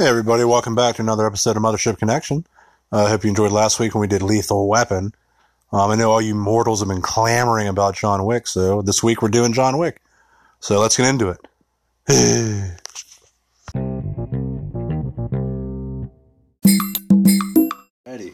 Hey, everybody, welcome back to another episode of Mothership Connection. I uh, hope you enjoyed last week when we did Lethal Weapon. Um, I know all you mortals have been clamoring about John Wick, so this week we're doing John Wick. So let's get into it. Ready.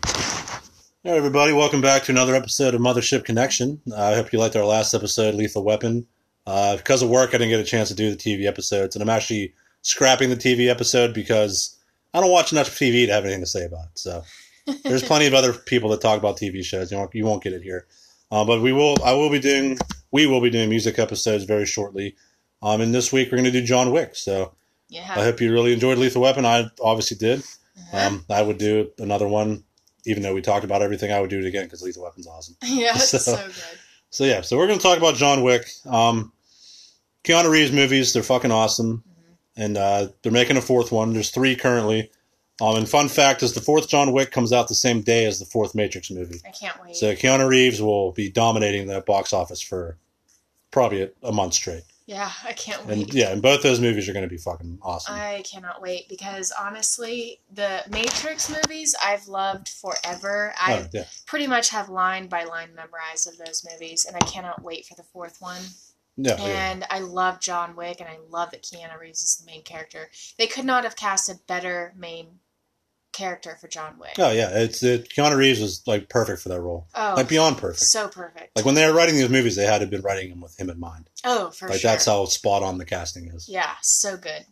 Hey, everybody, welcome back to another episode of Mothership Connection. Uh, I hope you liked our last episode, Lethal Weapon. Uh, because of work, I didn't get a chance to do the TV episodes, and I'm actually scrapping the TV episode because I don't watch enough TV to have anything to say about it. So there's plenty of other people that talk about TV shows. You won't, you won't get it here. Uh, but we will. I will be doing. We will be doing music episodes very shortly. Um, and this week we're going to do John Wick. So Yeah. I hope you really enjoyed Lethal Weapon. I obviously did. Uh-huh. Um, I would do another one, even though we talked about everything. I would do it again because Lethal Weapon's awesome. yeah, it's so- so, good. So yeah, so we're going to talk about John Wick. Um, Keanu Reeves movies, they're fucking awesome, and uh, they're making a fourth one. There's three currently. Um, and fun fact is the fourth John Wick comes out the same day as the fourth Matrix movie. I can't wait. So Keanu Reeves will be dominating the box office for probably a, a month straight. yeah, I can't wait. And yeah, and both those movies are going to be fucking awesome. I cannot wait because honestly, the Matrix movies I've loved forever. I Oh, yeah, pretty much have line by line memorized of those movies, and I cannot wait for the fourth one. Yeah, yeah. And I love John Wick, and I love that Keanu Reeves is the main character. They could not have cast a better main character for John Wick. Oh yeah, it's it, Keanu Reeves was like perfect for that role, Oh, like beyond perfect. so perfect. Like when they were writing these movies, they had to have been writing them with him in mind. oh, for like sure. that's how spot on the casting is. yeah, so good.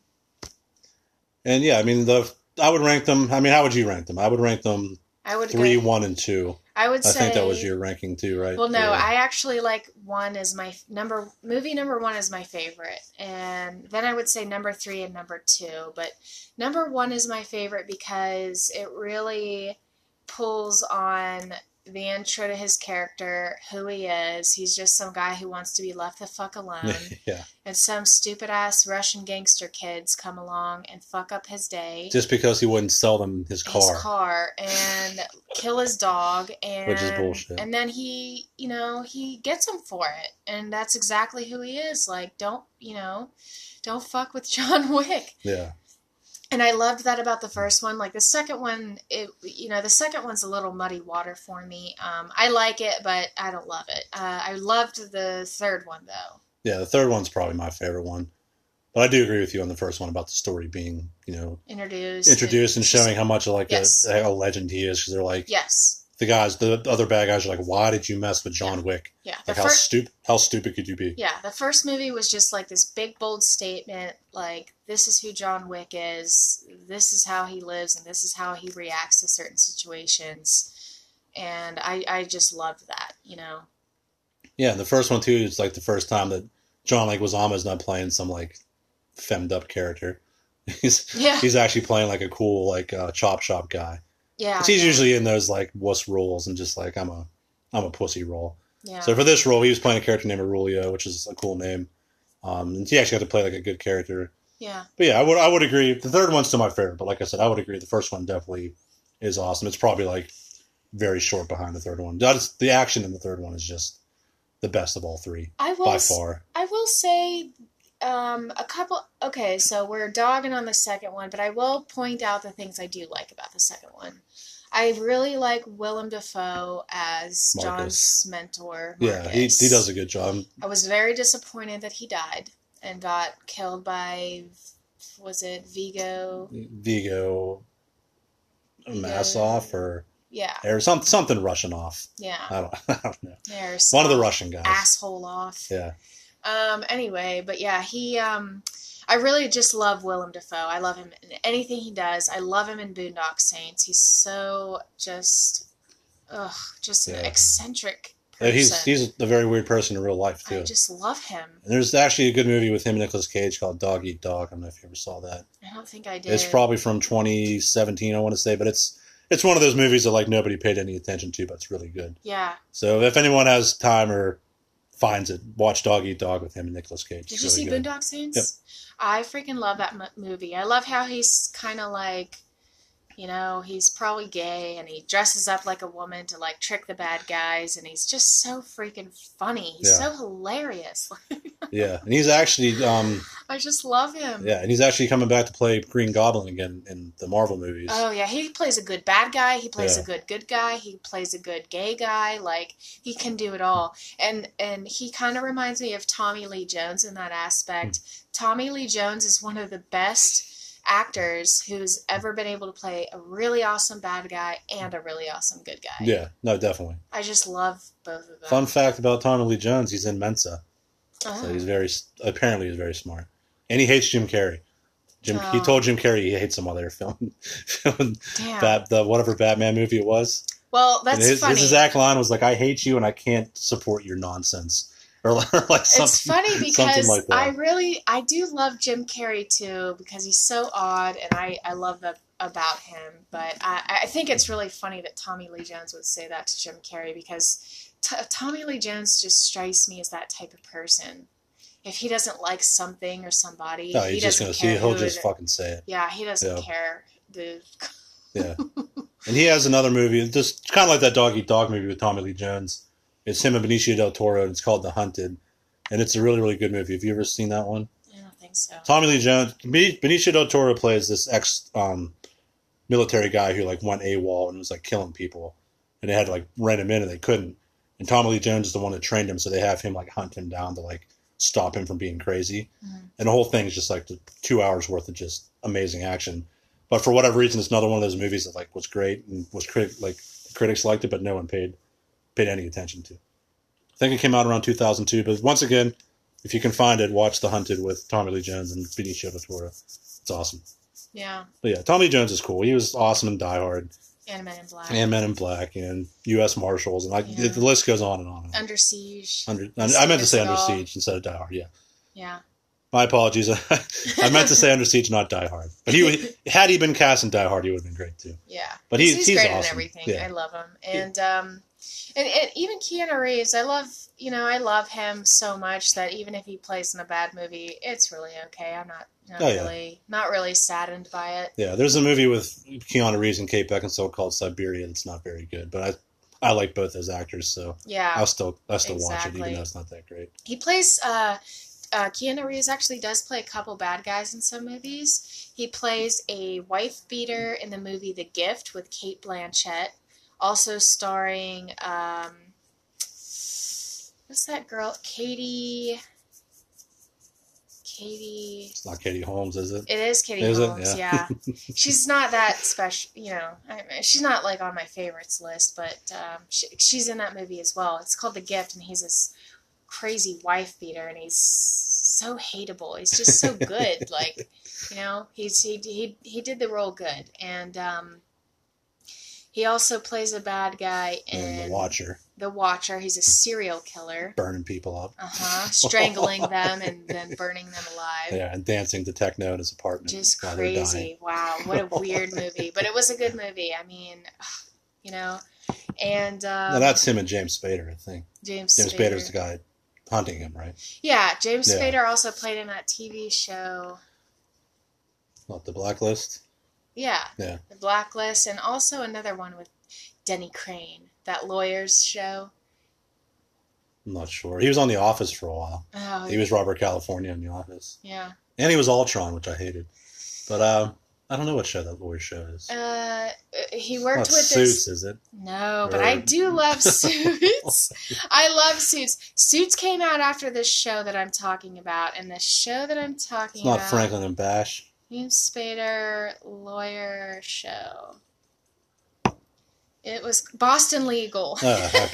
And yeah, I mean the I would rank them. I mean, how would you rank them? I would rank them I would three, go, one, and two. I would I say think that was your ranking too, right? Well, no, Yeah. I actually like one is my number movie number one is my favorite, and then I would say number three and number two. But number one is my favorite because it really pulls on the intro to his character, who he is. He's just some guy who wants to be left the fuck alone, yeah, and some stupid ass Russian gangster kids come along and fuck up his day. just because he wouldn't sell them his car. his car and kill his dog and Which is bullshit. and then he you know he gets him for it and that's exactly who he is like don't you know don't fuck with john wick Yeah, and i loved that about the first one like the second one it you know the second one's a little muddy water for me um, i like it but i don't love it uh, i loved the third one though yeah. The third one's probably my favorite one, but I do agree with you on the first one about the story being, you know, introduced introduced and showing how much of like Yes. a, a legend he is. Because they're like yes the guys, the other bad guys are like, why did you mess with John Wick? yeah the Like how stupid, how stupid could you be? Yeah, the first movie was just like this big bold statement like this is who John Wick is, this is how he lives and this is how he reacts to certain situations. And I I just loved that, you know. Yeah, the first one too is like the first time that John Leguizamo's not playing some like femmed up character. He's Yeah. he's actually playing like a cool like uh, chop shop guy. Yeah. he's yeah, usually in those like wuss roles and just like I'm a I'm a pussy role. yeah. So for this role, he was playing a character named Aurelio, which is a cool name. Um, and he actually got to play like a good character. yeah. But yeah, I would I would agree. The third one's still my favorite, but like I said, I would agree. The first one definitely is awesome. It's probably like very short behind the third one. Is, the action in the third one is just the best of all three I will by far. I will say um, a couple. Okay, so we're dogging on the second one, but I will point out the things I do like about the second one. I really like Willem Dafoe as Marcus. John's mentor. Yeah, he, he does a good job. I was very disappointed that he died and got killed by, was it Viggo? Viggo Massoff or Yeah, or some, something Russian off. yeah. I don't, I don't know. There's One of the Russian guys. asshole off. Yeah. Um. Anyway, but yeah, he. Um. I really just love Willem Dafoe. I love him in anything he does. I love him in Boondock Saints. He's so just, ugh, just an eccentric person. He's he's a very weird person in real life too. I just love him. And there's actually a good movie with him and Nicolas Cage called Dog Eat Dog. I don't know if you ever saw that. I don't think I did. It's probably from 2017, I want to say, but it's it's one of those movies that like nobody paid any attention to, but it's really good. Yeah. So if anyone has time or finds it, watch Dog Eat Dog with him and Nicolas Cage. Did you see really good. Boondock Saints? Yep. I freaking love that mo- movie. I love how he's kind of like, you know, he's probably gay and he dresses up like a woman to like trick the bad guys, and he's just so freaking funny. He's Yeah. so hilarious. Yeah, and he's actually um, I just love him. Yeah, and he's actually coming back to play Green Goblin again in the Marvel movies. Oh yeah, he plays a good bad guy. He plays Yeah. a good good guy. He plays a good gay guy. Like he can do it all. And and he kind of reminds me of Tommy Lee Jones in that aspect. Hmm. Tommy Lee Jones is one of the best actors who's ever been able to play a really awesome bad guy and a really awesome good guy. yeah, no, definitely. I just love both of them. Fun fact about Tommy Lee Jones: he's in Mensa, Oh. so he's very apparently he's very smart, and he hates Jim Carrey. Jim, he Oh. told Jim Carrey he hates him while they were filming, filming Damn. The whatever Batman movie it was. well, And that's his, funny. his exact line was like, "I hate you and I can't support your nonsense," or like something. it's funny because like. I really I do love Jim Carrey too because he's so odd and I I love that about him. But I I think it's really funny that Tommy Lee Jones would say that to Jim Carrey because t- Tommy Lee Jones just strikes me as that type of person. If he doesn't like something or somebody, no, he just doesn't care He'll just it- fucking say it. yeah, he doesn't Yeah. care. The Yeah, and he has another movie, just kind of like that dog eat dog movie with Tommy Lee Jones. It's him and Benicio del Toro, and it's called The Hunted, and it's a really really good movie. Have you ever seen that one? I don't think so. Tommy Lee Jones, Benicio del Toro plays this ex um, military guy who like went AWOL and was like killing people, and they had to like rent him in, and they couldn't. And Tommy Lee Jones is the one that trained him, so they have him like hunt him down to like stop him from being crazy. Mhm. And the whole thing is just like two hours worth of just amazing action. But for whatever reason, it's another one of those movies that like was great and was crit- like critics liked it, but no one paid paid any attention to. I think it came out around 2002. But once again, if you can find it, watch The Hunted with Tommy Lee Jones and Benicio del Toro. It's awesome. Yeah, But yeah, Tommy Jones is cool. He was awesome in Die Hard and Men in Black, and Men in Black and U.S. Marshals and like Yeah. the list goes on and on. And on. Under Siege. Under, I meant to say Under Siege instead of Die Hard. Yeah, Yeah, my apologies. I meant to say Under Siege, not Die Hard. But he would- had he been cast in Die Hard, he would have been great too. Yeah, But he- he's, he's great in awesome. everything. Yeah. I love him, and um, and, and even Keanu Reeves, I love. You know, I love him so much that even if he plays in a bad movie, it's really okay. I'm not, not Oh, yeah. really, not really saddened by it. Yeah, there's a movie with Keanu Reeves and Kate Beckinsale called Siberia that's not very good, but I I like both those actors, so Yeah, I'll still I will still watch it even though it's not that great. he plays. Uh, uh, Keanu Reeves actually does play a couple bad guys in some movies. He plays a wife beater in the movie The Gift with Cate Blanchett, also starring um, what's that girl? Katie. Katie. It's not Katie Holmes, is it? It is Katie Is it? Holmes. Yeah. Yeah. she's not that special. You know, I, she's not like on my favorites list, but um, she, she's in that movie as well. It's called The Gift, and he's this crazy wife beater, and he's so hateable. He's just so good. like, you know, he's he he he did the role good, and um, he also plays a bad guy in the Watcher The Watcher. He's a serial killer. burning people up. Uh huh. Strangling them and then burning them alive. Yeah, and dancing to techno in his apartment. just while they're dying. crazy. Wow, what a weird movie, but it was a good movie. I mean, you know, and um, no, that's him and James Spader, I think. James. James Spader. Spader's the guy hunting him, right? Yeah, James Yeah. Spader also played in that TV show. Not the Blacklist. Yeah, Yeah. The Blacklist, and also another one with Denny Crane, that lawyers show. I'm not sure. He was on The Office for a while. Oh, He was Robert California in The Office, yeah. and he was Ultron, which I hated. But um, I don't know what show that lawyer show is. Uh, he worked not with Suits, this. is it? No, but I do love Suits. I love Suits. Suits came out after this show that I'm talking about, and the show that I'm talking It's not about. Franklin and Bash. James Spader lawyer show. It was Boston Legal. Oh, okay.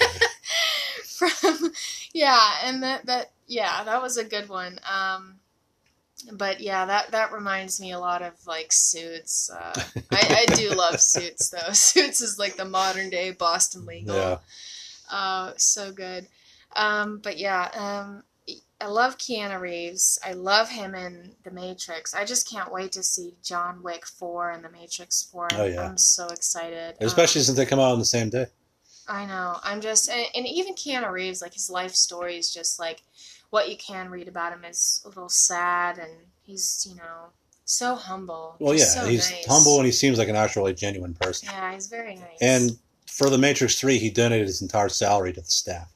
From yeah, and that that yeah, that was a good one. Um, but yeah, that that reminds me a lot of like Suits. Uh, I, I do love Suits though. Suits is like the modern day Boston Legal. yeah. Uh, so good. Um, but yeah, um, I love Keanu Reeves. I love him in The Matrix. I just can't wait to see John Wick 4 and The Matrix 4. Oh, yeah. I'm so excited. Especially Um, since they come out on the same day. I know. I'm just, and, and even Keanu Reeves, like his life story is just like what you can read about him is a little sad, and he's, you know, so humble. Well, yeah, so he's nice. humble and he seems like an actually genuine person. Yeah, he's very nice. And for the Matrix Three, he donated his entire salary to the staff,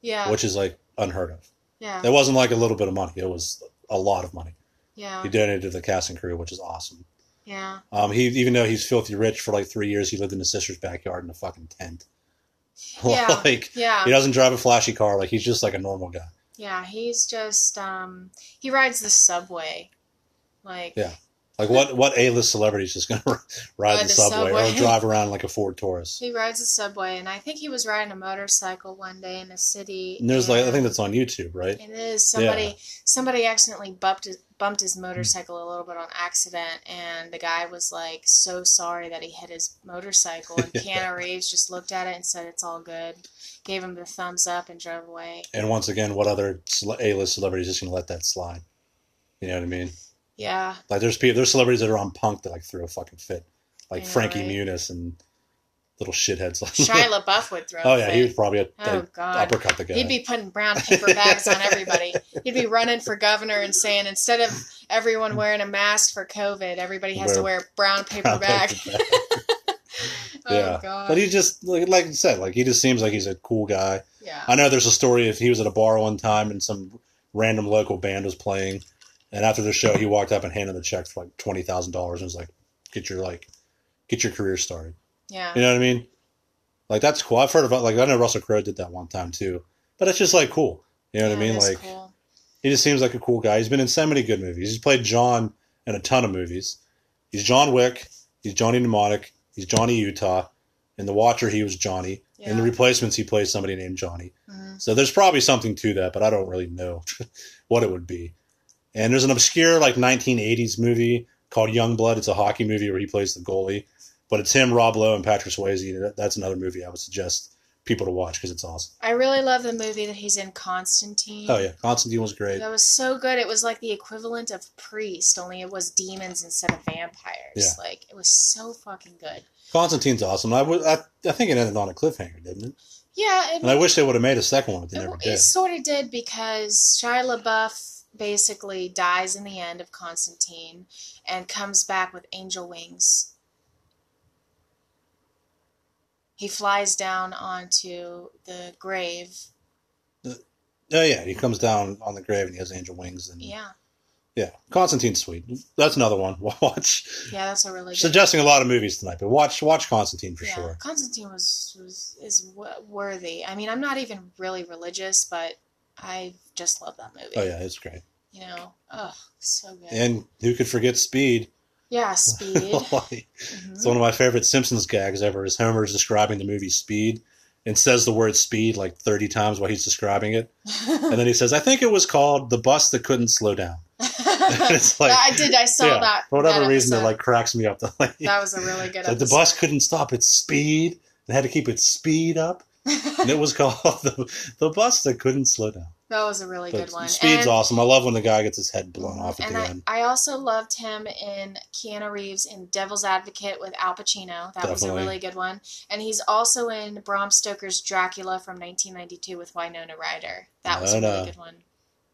yeah, which is like unheard of. Yeah, It wasn't like a little bit of money; it was a lot of money. Yeah. He donated to the cast and crew, which is awesome. Yeah. Um, he even though he's filthy rich for like three years, he lived in his sister's backyard in a fucking tent. Yeah. like Yeah. he doesn't drive a flashy car. Like he's just like a normal guy. Yeah. He's just um he rides the subway. Like Yeah. Like what what A list celebrity is just gonna ride Ride the, the subway, or drive around like a Ford Taurus? he rides the subway and I think he was riding a motorcycle one day in the city. And there's like I think that's on YouTube, right? It is somebody. Somebody accidentally bumped his, bumped his motorcycle a little bit on accident, and the guy was like so sorry that he hit his motorcycle. And Keanu Reeves just looked at it and said, "It's all good," gave him the thumbs up and drove away. And once again, what other A list celebrity is just gonna let that slide? You know what I mean? Yeah, Like there's people, there's celebrities that are on punk that like throw a fucking fit, like know, Frankie right? Muniz and little shitheads. Like Shia LaBeouf would throw. oh a yeah, he would probably oh, like, Oh God. uppercut the guy. He'd be putting brown paper bags on everybody. He'd be running for governor and saying instead of everyone wearing a mask for COVID, everybody has to wear a brown paper Brown bag. paper bag. oh yeah, God. but he just like, like I said, like he just seems like he's a cool guy. yeah. I know there's a story if he was at a bar one time and some random local band was playing, and after the show he walked up and handed them a check for like twenty thousand dollars and was like, "Get your like, get your career started." Yeah. You know what I mean? Like that's cool. I've heard about like I know Russell Crowe did that one time too, but it's just like cool. You know what I mean? Like cool. he just seems like a cool guy. He's been in so many good movies. He's played John in a ton of movies. He's John Wick. He's Johnny Mnemonic. He's Johnny Utah. In The Watcher, he was Johnny. In The Replacements, he plays somebody named Johnny. Mhm. So there's probably something to that, but I don't really know what it would be. And there's an obscure like 1980s movie called Young Blood. It's a hockey movie where he plays the goalie, but it's him, Rob Lowe, and Patrick Swayze. That's another movie I would suggest people to watch because it's awesome. I really love the movie that he's in, Constantine. Oh yeah, Constantine was great. That was so good. It was like the equivalent of Priest, only it was demons instead of vampires. Yeah. Like it was so fucking good. Constantine's awesome. I, would- I, I think it ended on a cliffhanger, didn't it? Yeah, it, And I wish they would have made a second one, but they it, never it sort of did because Shia LaBeouf basically dies in the end of Constantine and comes back with angel wings. He flies down onto the grave. Oh yeah, he comes down on the grave and he has angel wings and Yeah, yeah. Constantine's sweet. That's another one. Watch. yeah, that's a really. Suggesting a lot of movies tonight, but watch watch Constantine for yeah, sure. Constantine was, was is worthy. I mean, I'm not even really religious, but I just love that movie. Oh yeah, it's great. You know, oh, so good. And who could forget Speed? yeah, Speed. Mhm. It's one of my favorite Simpsons gags ever. Is Homer is describing the movie Speed and says the word speed like 30 times while he's describing it. And then he says, I think it was called The Bus That Couldn't Slow Down. it's like- I did. I saw yeah, that. for whatever that reason, it like cracks me up. Like, that was a really good. like, the bus couldn't stop its speed. It had to keep its speed up. And it was called the, the Bus That Couldn't Slow Down. that was a really But good one. Speed's and, awesome. I love when the guy gets his head blown off at and the I, end. I also loved him in Keanu Reeves in Devil's Advocate with Al Pacino. That was a really good one. And he's also in Bram Stoker's Dracula from 1992 with Winona Ryder. That was a really good one.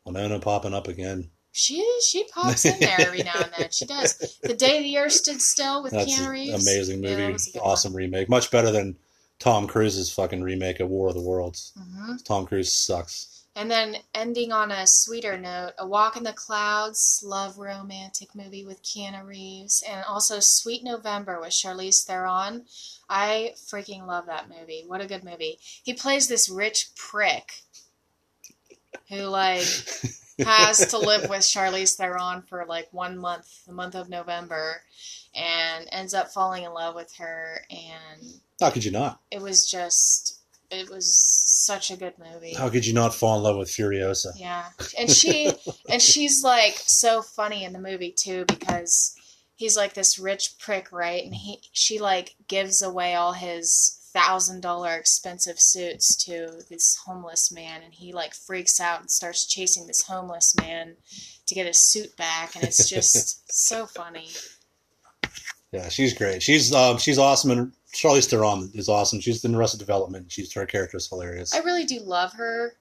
Winona popping up again. She she pops in there every now and then. She does. The Day the Earth Stood Still with That's Keanu an Reeves. amazing movie. good awesome remake. Much better than Tom Cruise's fucking remake of War of the Worlds. hmm Tom Cruise sucks. And then ending on a sweeter note, A Walk in the Clouds, love romantic movie with Keanu Reeves, and also Sweet November with Charlize Theron. I freaking love that movie. What a good movie. He plays this rich prick who like has to live with Charlize Theron for like one month, the month of November, and ends up falling in love with her and How could you not? it was just it was such a good movie. How could you not fall in love with Furiosa? Yeah, and she and she's like so funny in the movie too because he's like this rich prick, right? And he she like gives away all his thousand dollar expensive suits to this homeless man, and he like freaks out and starts chasing this homeless man to get his suit back, and it's just so funny. Yeah, she's great. She's um, she's awesome, and Charlize Theron is awesome. She's in Arrested Development. She's her character is hilarious. I really do love her.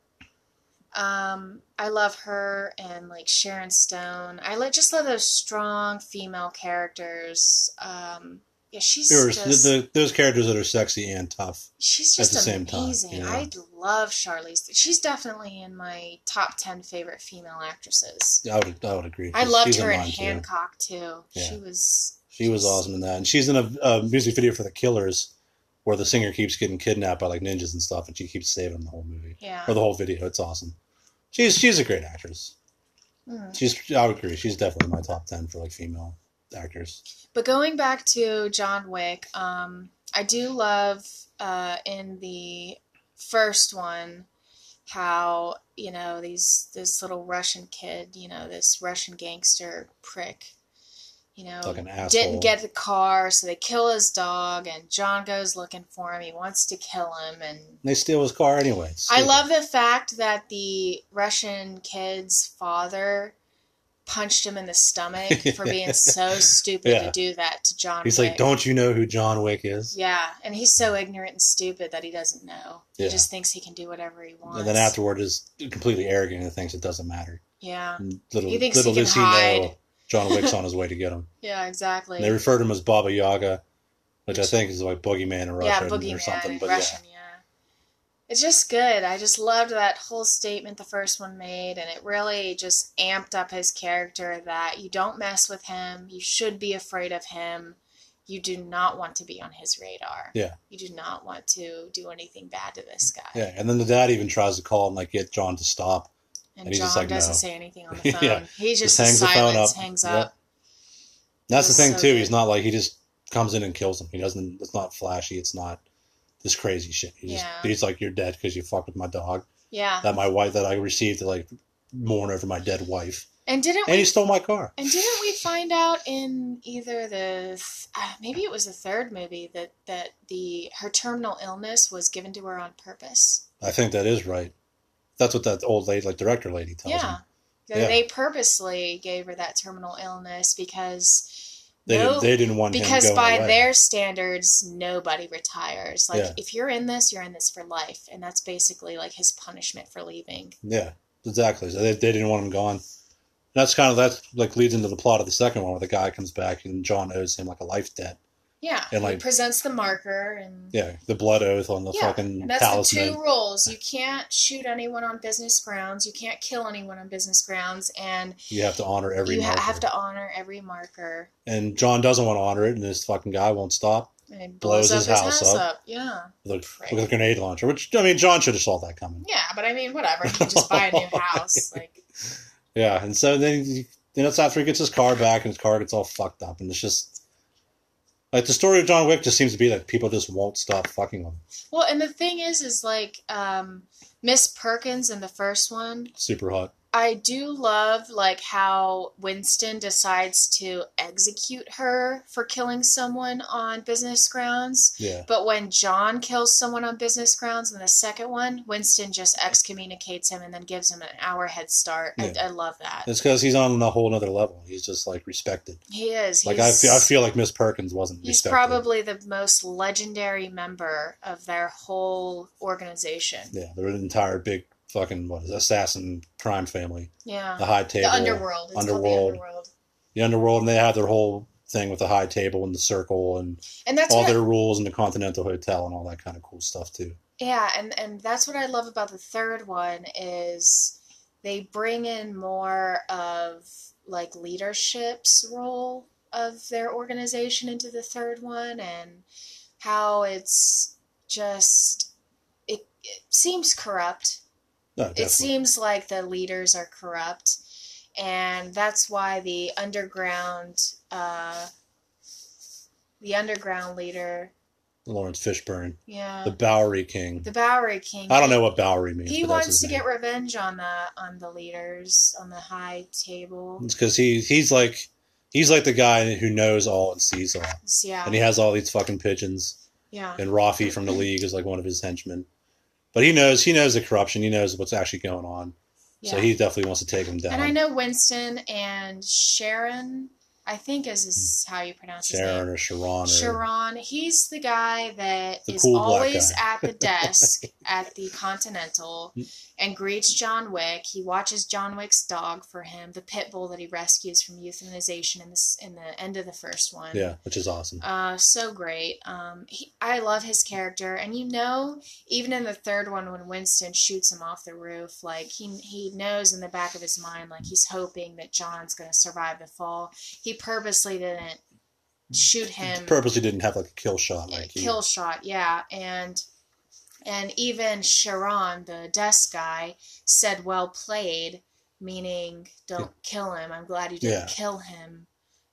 Um, I love her and like Sharon Stone. I like just love those strong female characters. Um, Yeah, she's There were just the, the, those characters that are sexy and tough. she's at just the same time, amazing. yeah. I love Charlize. She's definitely in my top ten favorite female actresses. I would I would agree. I loved her in mine, too. Hancock too. Yeah. She was She was awesome in that, and she's in a, a music video for the Killers, where the singer keeps getting kidnapped by like ninjas and stuff, and she keeps saving the whole movie yeah. or the whole video. It's awesome. She's she's a great actress. Mm. She's I would agree. She's definitely my top ten for like female actors. But going back to John Wick, um, I do love uh, in the first one how you know these this little Russian kid, you know this Russian gangster prick, you know, Like didn't get the car, so they kill his dog, and John goes looking for him. He wants to kill him, and They steal his car anyway. I love the fact that the Russian kid's father punched him in the stomach for being so stupid Yeah. to do that to John. He's Wick. like, "Don't you know who John Wick is?" Yeah, and he's so ignorant and stupid that he doesn't know. Yeah. He just thinks he can do whatever he wants. And then afterward is completely arrogant and thinks it doesn't matter. yeah, little He thinks little he can does he hide. know, John Wick's on his way to get him. yeah, exactly. And they refer to him as Baba Yaga, which I think is like boogeyman in yeah, Russian boogeyman or something. But Russian. Yeah. it's just good. I just loved that whole statement the first one made, and it really just amped up his character. That you don't mess with him. You should be afraid of him. You do not want to be on his radar. Yeah. You do not want to do anything bad to this guy. yeah, yeah. And then the dad even tries to call and like get John to stop. And, And John like, doesn't no. say anything on the phone. Yeah. He just, Just hangs the phone silence, up. hangs Yep. up. That's the thing so too. good. He's not like he just comes in and kills him. He doesn't. It's not flashy. It's not this crazy shit. He just Yeah. he's like, "You're dead because you fucked with my dog Yeah. that my wife that I received to like mourn over my dead wife, And didn't and we he stole my car." And didn't we find out in either the uh, maybe it was the third movie that that the her terminal illness was given to her on purpose? I think that is right. That's what that old lady, like director lady, tells yeah. They- Yeah. They purposely gave her that terminal illness because They no, didn't. They didn't want him because by away. their standards nobody retires. Like Yeah. if you're in this, you're in this for life, and that's basically like his punishment for leaving. Yeah, exactly. So they, they didn't want him gone. And that's kind of that like leads into the plot of the second one where the guy comes back and John owes him like a life debt. Yeah, And, he like- presents the marker and Yeah, the blood oath on the Yeah, fucking And that's the two rules. You can't shoot anyone on business grounds. You can't kill anyone on business grounds, and You have to honor every you marker. have to honor every marker. And John doesn't want to honor it, and this fucking guy won't stop And Blows blows, up his his house house, up. up. Yeah, with a, with a grenade launcher. Which I mean, John should have saw that coming. yeah. But I mean, whatever. You can just buy a new house. Like, Yeah, and so then he- then that's after he gets his car back, and his car gets all fucked up, and it's just like the story of John Wick just seems to be that people just won't stop fucking him. well, and the thing is, is like um, Miss Perkins in the first one. Super hot. I do love like how Winston decides to execute her for killing someone on business grounds. Yeah, But when John kills someone on business grounds in the second one, Winston just excommunicates him and then gives him an hour head start. Yeah. I, I love that. it's because he's on a whole other level. He's just like respected. He is. Like I feel, I feel like Miss Perkins wasn't He's respected. probably the most legendary member of their whole organization. yeah, they're an entire big fucking what is it, assassin crime family. Yeah. The high table, The underworld. It's underworld. the underworld. the underworld, and they have their whole thing with the high table and the circle and And that's all what their rules in the Continental Hotel and all that kind of cool stuff too. Yeah, and and that's what I love about the third one is they bring in more of like leadership's role of their organization into the third one and how it's just it, it seems corrupt. No, It seems like the leaders are corrupt and that's why the underground uh the underground leader Laurence Fishburne, yeah the Bowery King. the Bowery King I don't know what Bowery means. he wants to name. get revenge on the on the leaders on the high table. It's because he he's like he's like the guy who knows all and sees all, Yeah, and he has all these fucking pigeons. yeah, And Rafi from the league is like one of his henchmen, but he knows he knows the corruption. He knows what's actually going on. yeah. So he definitely wants to take him down. and I know Winston and Charon I think is, is how you pronounce his Sharon name. or Sharon or Sharon, he's the guy that The is cool always guy. at the desk at the Continental and greets John Wick. He watches John Wick's dog for him, the pit bull that he rescues from euthanization in the in the end of the first one. yeah, which is awesome. Uh, so great. Um, he, I love his character, and you know, even in the third one, when Winston shoots him off the roof, like he he knows in the back of his mind, like he's hoping that John's going to survive the fall. He purposely didn't shoot him Purposely didn't have like a kill shot like he- kill shot, yeah, and and even Charon, the desk guy, said "well played," meaning don't kill him. I'm glad you didn't Yeah. kill him.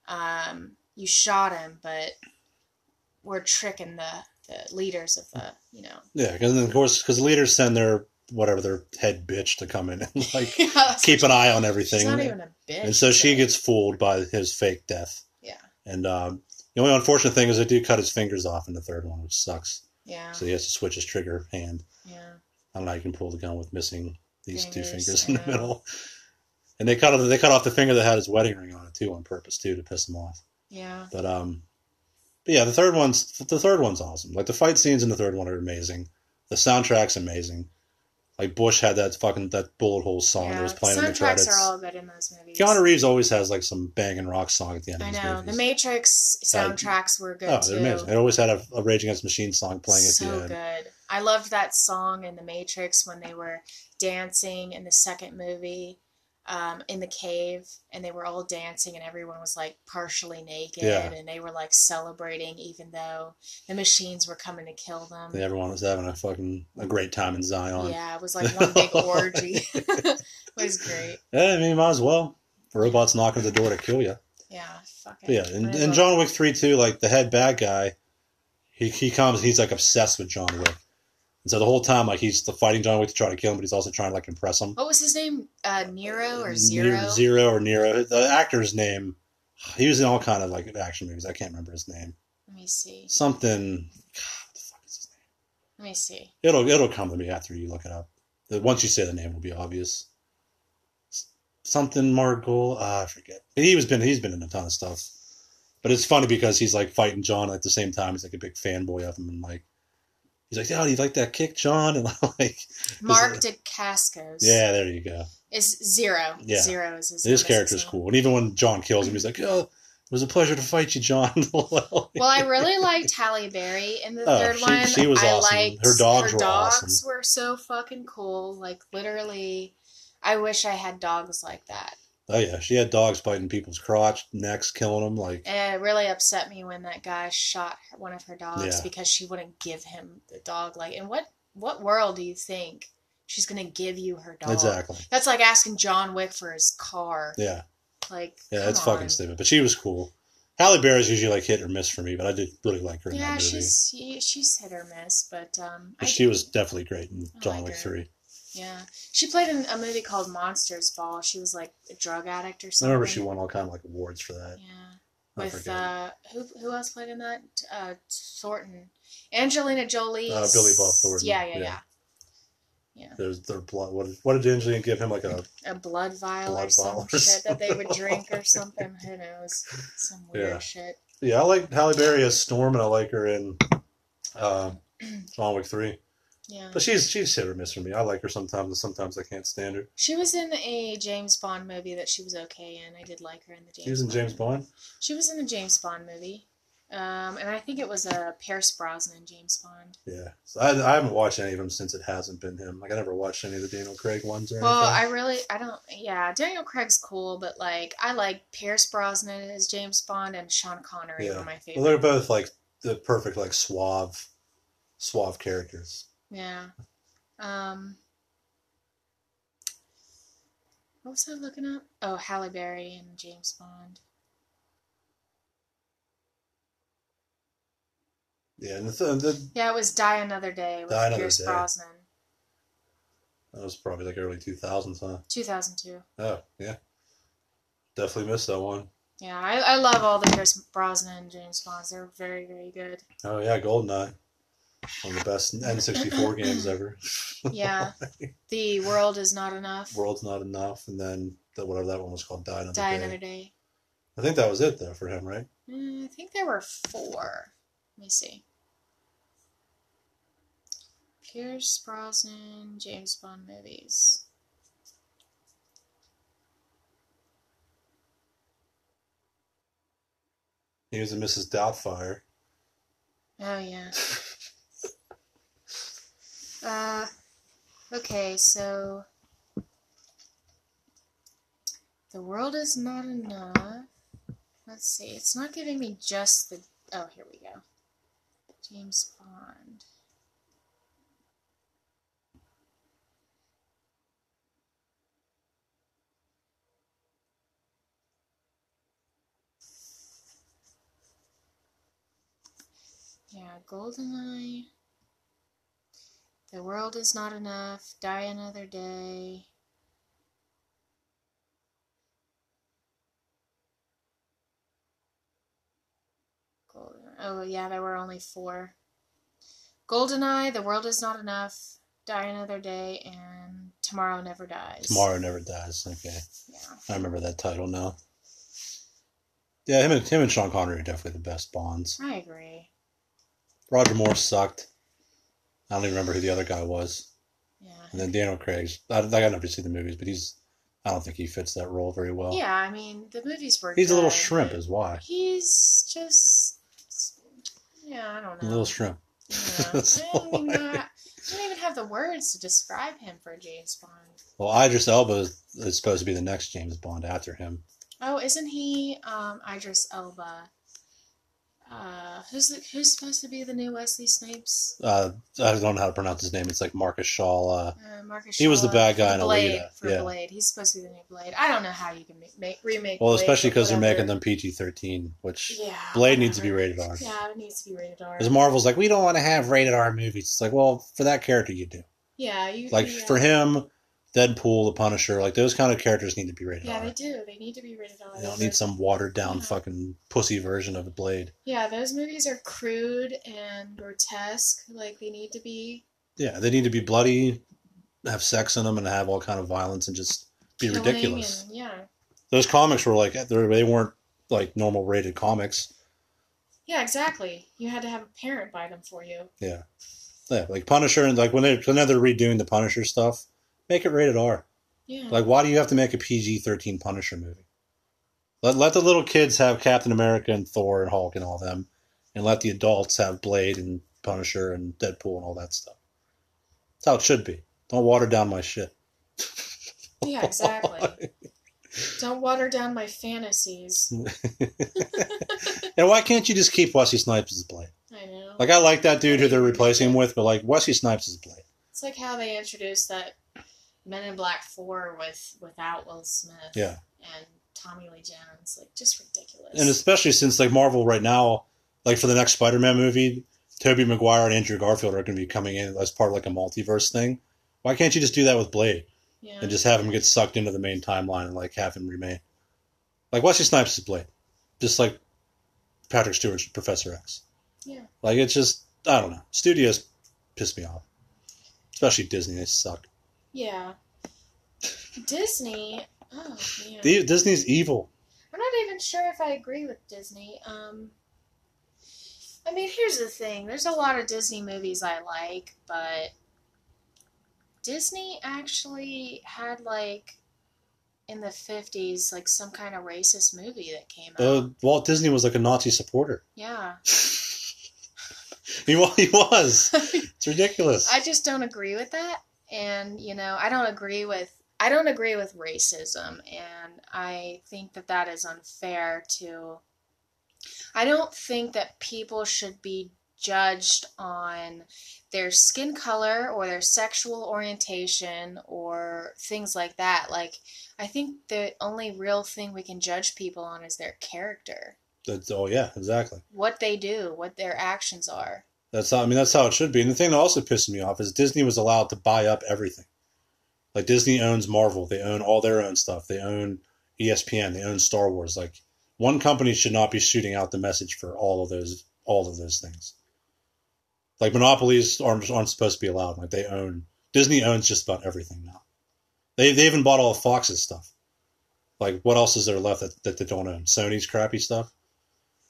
Um, you shot him, but we're tricking the the leaders of the you know. Yeah, because of course, because leaders send their whatever their head bitch to come in and like Yeah, keep an eye on everything. She's not even a bitch. and so she gets fooled by his fake death. Yeah. And um, the only unfortunate thing is they do cut his fingers off in the third one, which sucks. Yeah. So he has to switch his trigger hand. Yeah. I don't know how you can pull the gun with missing these two Fingers, fingers in the middle. And they cut off they cut off the finger that had his wedding ring on it too on purpose too to piss him off. Yeah. But um, but yeah, the third one's the third one's awesome. Like the fight scenes in the third one are amazing. The soundtrack's amazing. Like Bush had that fucking that bullet hole song that was playing in the Soundtracks credits. are all good in those movies. Keanu Reeves always has like some banging rock song at the end of I know the movies. Matrix Uh, soundtracks were good oh, too. they're amazing. It always had a, a Rage Against the Machine song playing at so the end. So good. I loved that song in The Matrix when they were dancing in the second movie um, in the cave, and they were all dancing, and everyone was like partially naked, Yeah. and they were like celebrating, even though the machines were coming to kill them. And everyone was having a fucking a great time in Zion. Yeah, it was like one big orgy. it was great. Yeah, I mean, might as well. The Robots knocking at the door to kill you. Yeah. But yeah, and, and John Wick three too, like the head bad guy, he he comes, he's like obsessed with John Wick, and so the whole time like he's the fighting John Wick to try to kill him, but he's also trying to like impress him. What was his name? Uh, Nero or Ne- Zero? Zero or Nero. The actor's name, he was in all kind of like action movies. I can't remember his name. Let me see. Something. God, what the fuck is his name? Let me see. It'll it'll come to me after you look it up. Once you say the name, it'll be obvious. Something Margol. Ah, I forget. He was been he's been in a ton of stuff, but it's funny because he's like fighting John at the same time. He's like a big fanboy of him, and like he's like, "Oh, do you like that kick, John?" And like, Mark Dacascos. "Yeah, there you go." Is Zero. Yeah. Zero is his His character's cool, and even when John kills him, he's like, "Oh, it was a pleasure to fight you, John." well, Well, I really liked Halle Berry in the Oh, third she- one. she was I awesome. liked Her dogs her were dogs awesome. were so fucking cool. Like literally, I wish I had dogs like that. Oh yeah, she had dogs biting people's crotch, necks, killing them. Like, it really upset me when that guy shot one of her dogs Yeah. because she wouldn't give him the dog. Like, in what what world do you think she's gonna give you her dog? exactly. That's like asking John Wick for his car. Yeah. Like, Yeah, it's on. fucking stupid. But she was cool. Halle Berry's usually like hit or miss for me, but I did really like her in Yeah, that movie. she's she, she's hit or miss, but um, she was definitely great in John like Wick her. Three. Yeah, she played in a movie called Monsters Ball. She was like a drug addict or something. I remember she won all kind of like awards for that. Yeah, I with uh, who who else played in that? Uh, Thornton, Angelina Jolie, Uh, Billy Bob Thornton, Yeah, yeah, yeah. yeah. Yeah, There's their blood. What did, what did Angelina give him? Like a a blood vial Blood or some vial or shit that they would drink or something. Who knows? Some weird Yeah. shit. yeah. I like Halle Berry as Storm, and I like her in uh, John Wick Three. Yeah, But she's she's hit or miss for me. I like her sometimes, and sometimes I can't stand her. she was in a James Bond movie that she was okay in. I did like her in the James. She was in Bond James. Bond. She was in a James Bond movie. Um, and I think it was a Pierce Brosnan James Bond. Yeah, so I, I haven't watched any of them since it hasn't been him. Like I never watched any of the Daniel Craig ones or Well, I really, I don't, yeah, Daniel Craig's cool, but like, I like Pierce Brosnan as James Bond and Sean Connery Yeah. were my well, favorite. they're both like the perfect like suave, suave characters. Yeah. Um, what was I looking up? Oh, Halle Berry and James Bond. Yeah, and the, the Yeah, it was Die Another Day with Die Another Pierce Day. Brosnan. that was probably like early two thousands, huh? 2002. Oh yeah, definitely missed that one. Yeah, I, I love all the Pierce Brosnan and James Bonds. They're very, very good. Oh yeah, Goldeneye, one of the best N sixty four games ever. Yeah. The World Is Not Enough. World's not enough, and then the, whatever that one was called, Die Another Die Day. Another Day. I think that was it though for him, right? Mm, I think there were four. Let me see. Pierce Brosnan, James Bond movies. He was in Mrs. Doubtfire. Oh yeah. uh, okay, so the world is not enough. Let's see. It's not giving me just the. Oh, here we go. James Bond. Yeah, Goldeneye. The world is not enough. Die another day. Golden. Oh yeah, there were only four. Goldeneye. The world is not enough. Die another day, and Tomorrow Never Dies. Tomorrow Never Dies. Okay, Yeah. I remember that title now. Yeah, him and him and Sean Connery are definitely the best Bonds. I agree. Roger Moore sucked. I don't even remember who the other guy was. Yeah. And then Daniel Craig's. I, I never see the movies, but he's. I don't think he fits that role very well. Yeah, I mean the movies were. He's a little shrimp, is why. He's just. Yeah, I don't A know. little shrimp. Yeah. I don't, even I don't even have the words to describe him for James Bond. Well, Idris Elba is, is supposed to be the next James Bond after him. Oh, isn't he um, Idris Elba? Uh, who's the, who's supposed to be the new Wesley Snipes? Uh, I don't know how to pronounce his name. It's like Marcus Shaw. Uh, Uh, Marcus. He was the bad guy in Blade. Alita, For yeah. Blade, he's supposed to be the new Blade. I don't know how you can make, make remake. well, Blade, especially because they're making them PG thirteen, which Yeah. Blade needs to be rated R. Yeah, it needs to be rated R. Because Marvel's like, we don't want to have rated R movies. It's like, well, for that character, you do. Yeah, you. Like yeah. for him, Deadpool, the Punisher, like those kind of characters need to be rated Yeah, R. they do. They need to be rated R. You don't need some watered down Yeah. fucking pussy version of the Blade. Yeah, those movies are crude and grotesque. Like they need to be. Yeah, they need to be bloody, have sex in them, and have all kind of violence and just be ridiculous. And, yeah. Those comics were like they're- weren't like normal rated comics. Yeah, exactly. You had to have a parent buy them for you. Yeah, like Punisher and like when they when they're redoing the Punisher stuff, make it rated R. Yeah. Like, why do you have to make a PG thirteen Punisher movie? Let let the little kids have Captain America and Thor and Hulk and all them, and let the adults have Blade and Punisher and Deadpool and all that stuff. That's how it should be. Don't water down my shit. yeah, exactly. Don't water down my fantasies. and why can't you just keep Wesley Snipes as Blade? I know. Like, I like that dude who they're replacing him with, but like Wesley Snipes is Blade. It's like how they introduced that Men in Black Four with without Will Smith. Yeah. And Tommy Lee Jones, like just ridiculous. And especially since like Marvel right now, like for the next Spider-Man movie, Tobey Maguire and Andrew Garfield are going to be coming in as part of like a multiverse thing. Why can't you just do that with Blade yeah. and just have him get sucked into the main timeline and like have him remain? Like Wesley Snipes is Blade, just like Patrick Stewart's Professor X. Yeah. Like it's just I don't know. Studios piss me off, especially Disney. They suck. Yeah. Disney. Oh man. Disney's evil. I'm not even sure if I agree with Disney. Um, I mean, here's the thing: there's a lot of Disney movies I like, but Disney actually had like in the 50s like some kind of racist movie that came out. Uh, Walt Disney was like a Nazi supporter. yeah. he he was. It's ridiculous. I just don't agree with that. And, you know, I don't agree with I don't agree with racism and I think that that is unfair to I don't think that people should be judged on their skin color or their sexual orientation or things like that. Like I think the only real thing we can judge people on is their character. That's, oh yeah, exactly. What they do, what their actions are. That's how I mean that's how it should be. And the thing that also pissed me off is Disney was allowed to buy up everything. Like Disney owns Marvel, they own all their own stuff. They own ESPN, they own Star Wars. Like one company should not be shooting out the message for all of those all of those things. Like monopolies aren't aren't supposed to be allowed. Like they own Disney owns just about everything now. They they even bought all of Fox's stuff. Like, what else is there left that, that they don't own? Sony's crappy stuff.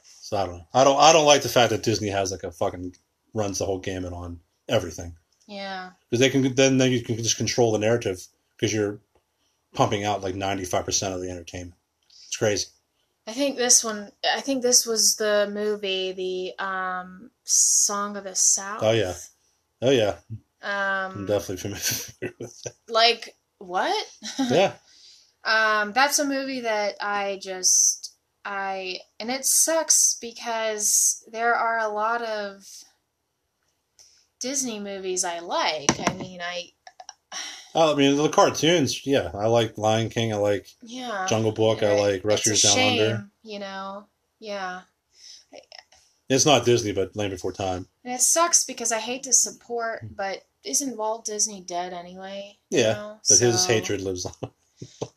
So I don't know. I don't. I don't like the fact that Disney has like a fucking runs the whole gamut on everything Yeah. because they can then then you can just control the narrative because you're pumping out like ninety five percent of the entertainment. It's crazy. I think this one. I think this was the movie, the um, Song of the South. Oh, yeah. Oh yeah, I'm Um, definitely familiar with that. like what? Yeah, Um, that's a movie that I just I and it sucks because there are a lot of Disney movies I like. I mean, I oh, I mean the cartoons. Yeah, I like Lion King. I like yeah. Jungle Book. I like Rescuers Down shame, Under. You know, yeah. It's not Disney, but Land Before Time. And it sucks because I hate to support, but isn't Walt Disney dead anyway? you Yeah, know? But his hatred lives on.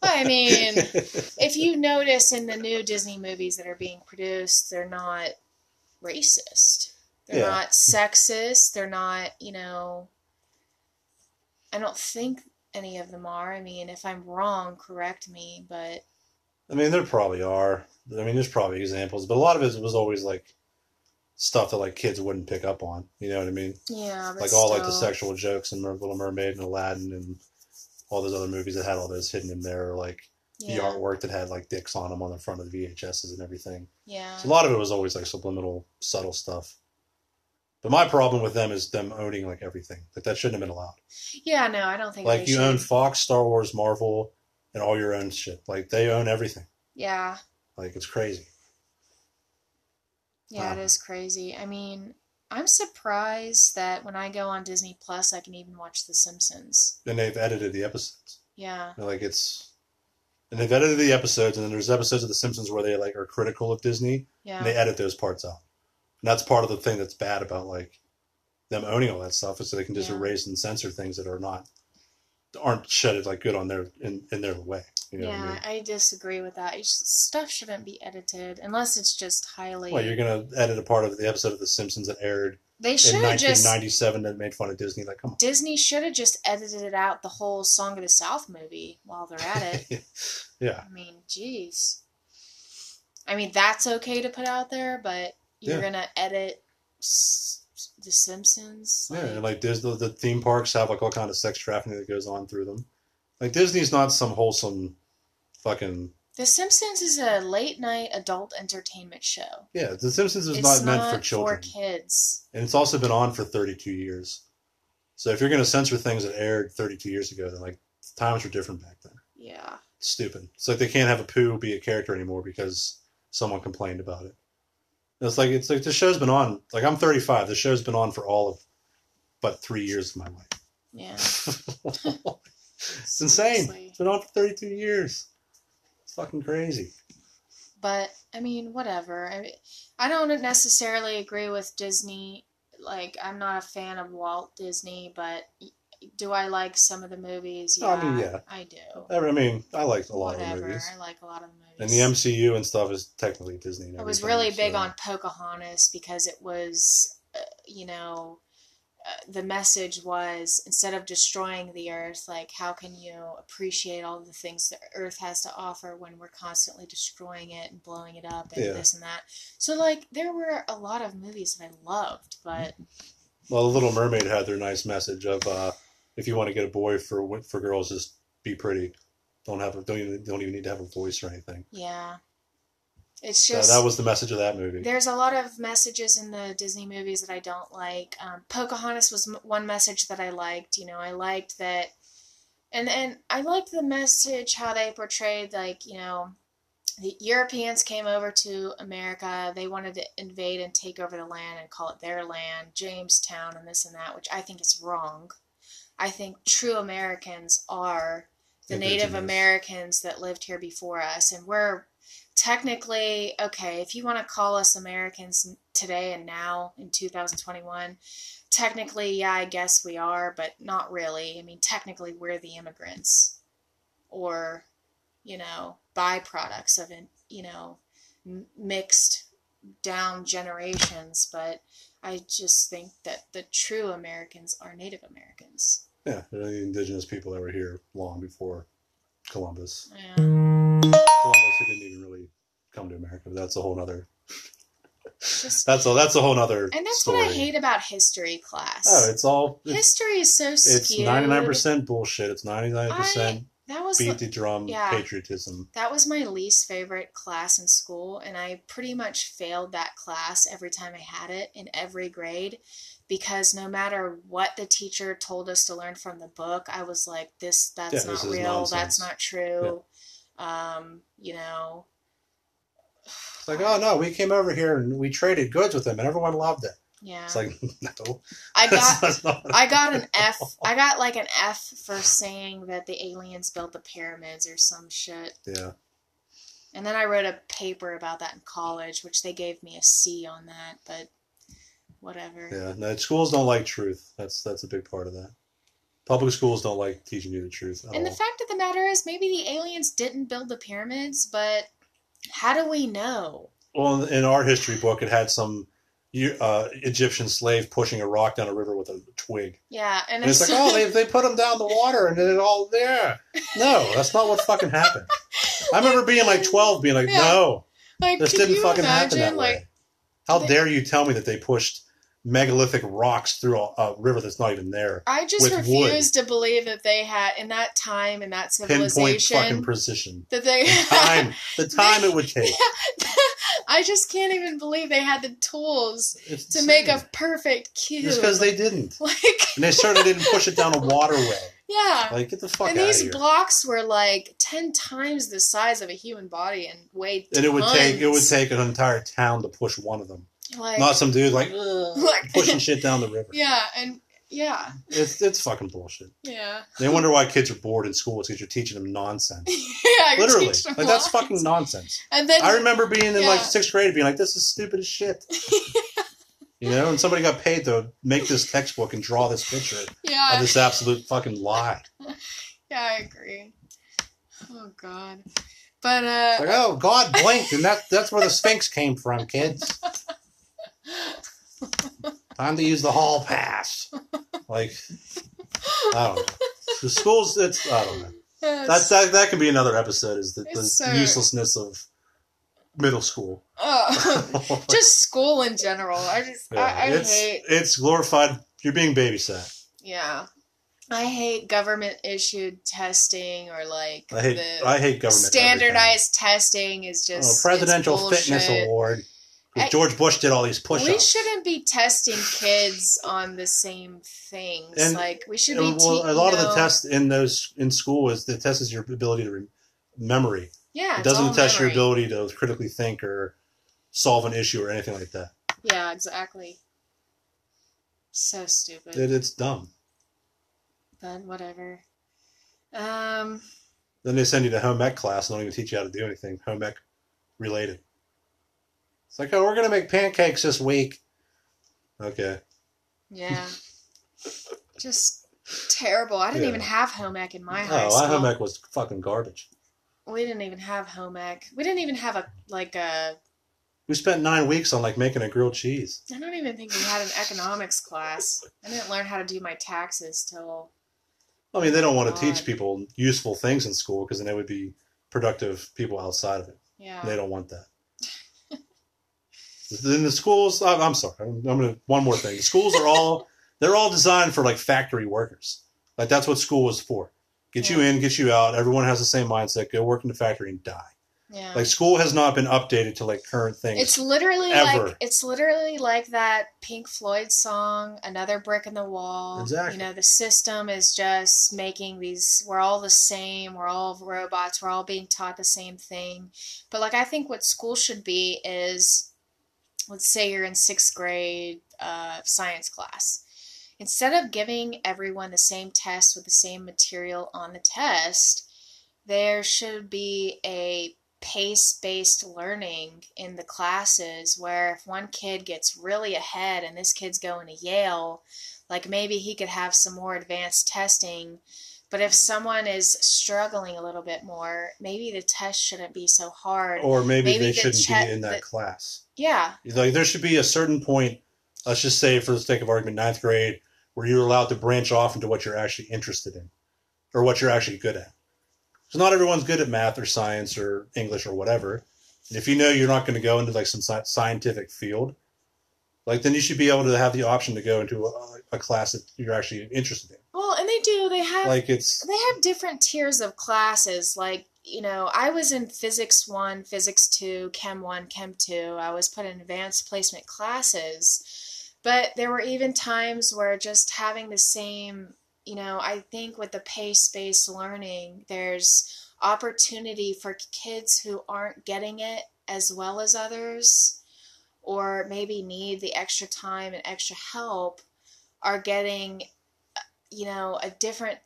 I mean, if you notice in the new Disney movies that are being produced, they're not racist. They're Yeah. not sexist. They're not, you know. I don't think any of them are. I mean, if I'm wrong, correct me. But I mean, there probably are. I mean, there's probably examples, but a lot of it was always like stuff that like kids wouldn't pick up on. You know what I mean? yeah, like all like the sexual jokes in Little Mermaid and Aladdin and all those other movies that had all those hidden in there, or like Yeah, the artwork that had like dicks on them on the front of the VHSs and everything. yeah, So a lot of it was always like subliminal, subtle stuff. But my problem with them is them owning like everything. Like that shouldn't have been allowed. yeah. No, I don't think Like they you should. own Fox, Star Wars, Marvel, and all your own shit. Like they own everything. Yeah, Like it's crazy. yeah, it Wow. is crazy. I mean, I'm surprised that when I go on Disney Plus, I can even watch The Simpsons. And they've edited the episodes. Yeah, Like it's, and they've edited the episodes, and then there's episodes of The Simpsons where they like are critical of Disney, yeah. and they edit those parts out. And that's part of the thing that's bad about like them owning all that stuff is so they can just Yeah. erase and censor things that are not aren't shedded like good on their in, in their way. You know what I yeah, mean? I disagree with that. Just- stuff shouldn't be edited unless it's just highly. Well, you're gonna edit a part of the episode of The Simpsons that aired they in should just 1997 that made fun of Disney. Like, come on. Disney should have just edited out the whole Song of the South movie while they're at it. yeah, I mean, jeez. I mean, that's okay to put out there, but you're Yeah. gonna edit s- The Simpsons. yeah, and like Disney, the theme parks have like all kind of sex trafficking that goes on through them. Like Disney's not some wholesome, fucking The Simpsons is a late night adult entertainment show. yeah. The Simpsons is it's not meant for children. For kids. and it's also been on for 32 years. So if you're going to censor things that aired 32 years ago, then like times were different back then. Yeah. It's stupid. It's like they can't have a poo be a character anymore because someone complained about it. It's like it's like the show's been on. Like I'm 35. The show's been on for all of but three years of my life. Yeah. it's insane. It's been on for 32 years. It's fucking crazy. But I mean, whatever. I I don't necessarily agree with Disney. Like, I'm not a fan of Walt Disney, but do I like some of the movies? Yeah, I mean, yeah. I do. I mean, I like a lot whatever. of the movies. I like a lot of the movies. And the MCU and stuff is technically Disney. I was really big so- on Pocahontas because it was, uh, you know, uh, the message was instead of destroying the earth, like how can you appreciate all the things that Earth has to offer when we're constantly destroying it and blowing it up and Yeah. this and that. So like there were a lot of movies that I loved, but Well, the Little Mermaid had their nice message of uh, if you want to get a boy for for girls, just be pretty. Don't have a, don't even don't even need to have a voice or anything. yeah, it's So just that was the message of that movie. There's a lot of messages in the Disney movies that I don't like. Um, Pocahontas was m- one message that I liked. You know, I liked that, and and I liked the message how they portrayed like you know, the Europeans came over to America. They wanted to invade and take over the land and call it their land, Jamestown, and this and that, which I think is wrong. I think true Americans are the Native Americans that lived here before us, and we're technically okay if you want to call us americans today and now in 2021 technically yeah i guess we are but not really. I mean technically we're the immigrants or you know byproducts of it you know mixed down generations but I just think that the true Americans are Native Americans. Yeah, they're the indigenous people that were here long before Columbus. Yeah. Columbus, who didn't even really come to America. But that's a whole other. Just, that's a that's a whole other. And that's story. what I hate about history class. Oh, it's all it's, history is so skewed. It's ninety nine percent bullshit. It's ninety nine percent that was beat the drum yeah. patriotism. that was my least favorite class in school, and I pretty much failed that class every time I had it in every grade because no matter what the teacher told us to learn from the book, I was like, "This that's Yeah, not this real. That's not true." Um, you know, It's like, oh no, we came over here and we traded goods with them, and everyone loved it. Yeah. It's like, no, I got that's not what I got an. F. I got like an F for saying that the aliens built the pyramids or some shit. Yeah, And then I wrote a paper about that in college, which they gave me a C on that, but whatever. yeah. No, schools don't like truth. That's that's a big part of that. Public schools don't like teaching you the truth And the fact of the matter is, maybe the aliens didn't build the pyramids, but how do we know? well, in our history book, it had some you- uh, Egyptian slave pushing a rock down a river with a twig. Yeah, and, And it's like, oh, they, they put them down the water and it all there. No, that's not what fucking happened. I remember being like 12, being like, Yeah. no, like, this didn't fucking happen that like, way. How they- dare you tell me that they pushed megalithic rocks through a, a river that's not even there? I just refuse to believe that they had in that time in that Pinpoint civilization fucking precision. that they The time, the time it would take. I just can't even believe they had the tools It's to make a perfect cube. Just because they didn't. like And they certainly didn't push it down a waterway. yeah. Like, get the fuck and out of these here. blocks were like ten times the size of a human body and weighed and it would take it would take an entire town to push one of them. like, Not some dude like, like pushing shit down the river. yeah and yeah It's it's fucking bullshit. yeah They wonder why kids are bored in school. It's because you're teaching them nonsense. yeah Literally, like them that's fucking nonsense. and then I remember being in like sixth grade, being like, "This is stupid as shit." you know, and somebody got paid to make this textbook and draw this picture of this absolute fucking lie. yeah I agree oh god but uh Like, oh, God blinked, and that that's where the Sphinx came from, kids. Time to use the hall pass. Like, I don't know. The schools, it's I don't know. That's that. That could be another episode. Is the, the so- uselessness of middle school. oh, just school in general I just Yeah, I, I it's hate it's glorified. You're being babysat. yeah I hate government issued testing or like I hate the I hate government. standardized testing is just Oh, presidential fitness award. I- George Bush did all these push-ups. We shouldn't be testing kids on the same things. And- like we should be. Well, te- a lot you of the know- tests in those in school is the test is your ability to re- memory. Yeah, It doesn't test your ability to critically think or solve an issue or anything like that. Yeah, exactly. So stupid, It, it's dumb. but whatever. Um, Then they send you to home ec class and don't even teach you how to do anything home ec related. It's like, oh, we're gonna make pancakes this week. Okay. yeah, just terrible. I didn't Yeah. even have home ec in my high Oh, school. our home ec was fucking garbage. We didn't even have home ec. We didn't even have a like a. We spent nine weeks on like making a grilled cheese. I don't even think we had an economics class. I didn't learn how to do my taxes till I mean, they don't want to God. teach people useful things in school because then they would be productive people outside of it. yeah. They don't want that. In the schools, I'm, I'm sorry. I'm, gonna one more thing. The schools are all they're all designed for like factory workers. Like that's what school was for. Get you in, get you out. Everyone has the same mindset. Go work in the factory and die. Yeah. Like school has not been updated to like current things. It's literally Ever. like it's literally like that Pink Floyd song, "Another Brick in the Wall." Exactly. You know, the system is just making these. We're all the same. We're all robots. We're all being taught the same thing. But like, I think what school should be is, let's say you're in sixth grade uh, science class. Instead of giving everyone the same test with the same material on the test, there should be a pace based learning in the classes where if one kid gets really ahead and this kid's going to Yale, like maybe he could have some more advanced testing. But if someone is struggling a little bit more, maybe the test shouldn't be so hard. or maybe, maybe they the shouldn't check- be in that the- class. Yeah, Like there should be a certain point. Let's just say, for the sake of argument, ninth grade, where you're allowed to branch off into what you're actually interested in, or what you're actually good at. So not everyone's good at math or science or English or whatever. And if you know you're not going to go into like some scientific field, like then you should be able to have the option to go into a, a class that you're actually interested in. Well, and they do. They have Like it's they have different tiers of classes. Like you know, I was in physics one, physics two, chem one, chem two. I was put in advanced placement classes, but there were even times where just having the same. You know, I think with the pace based learning, there's opportunity for kids who aren't getting it as well as others or maybe need the extra time and extra help are getting uh, you know a different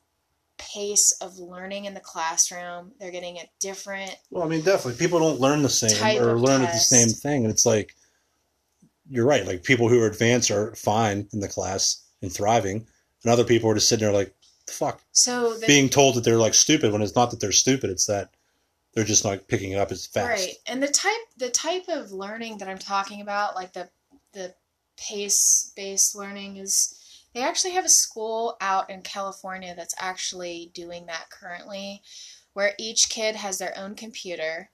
pace of learning in the classroom. They're getting a different well, I mean, definitely. People don't learn the same or learn the same thing, and it's like you're right. Like people who are advanced are fine in the class and thriving, and other people are just sitting there like, fuck, so the, being told that they're like stupid when it's not that they're stupid, it's that they're just not picking it up as fast. right. And the type the type of learning that i'm talking about like the the pace based learning is they actually have a school out in california that's actually doing that currently where each kid has their own computer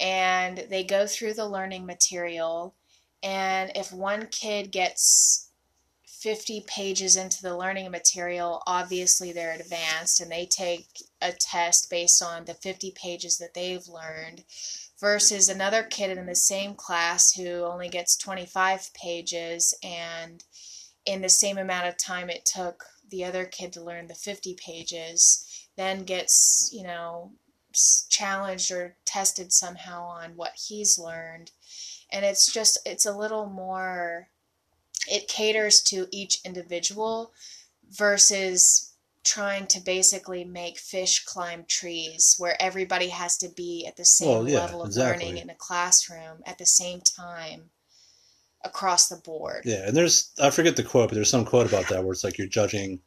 and they go through the learning material and if one kid gets 50 pages into the learning material obviously they're advanced and they take a test based on the 50 pages that they've learned versus another kid in the same class who only gets 25 pages and in the same amount of time it took the other kid to learn the 50 pages then gets you know challenged or tested somehow on what he's learned and it's just it's a little more it caters to each individual versus trying to basically make fish climb trees where everybody has to be at the same Well, yeah, level of exactly. learning in a classroom at the same time across the board. Yeah, and there's I forget the quote, but there's some quote about that where it's like you're judging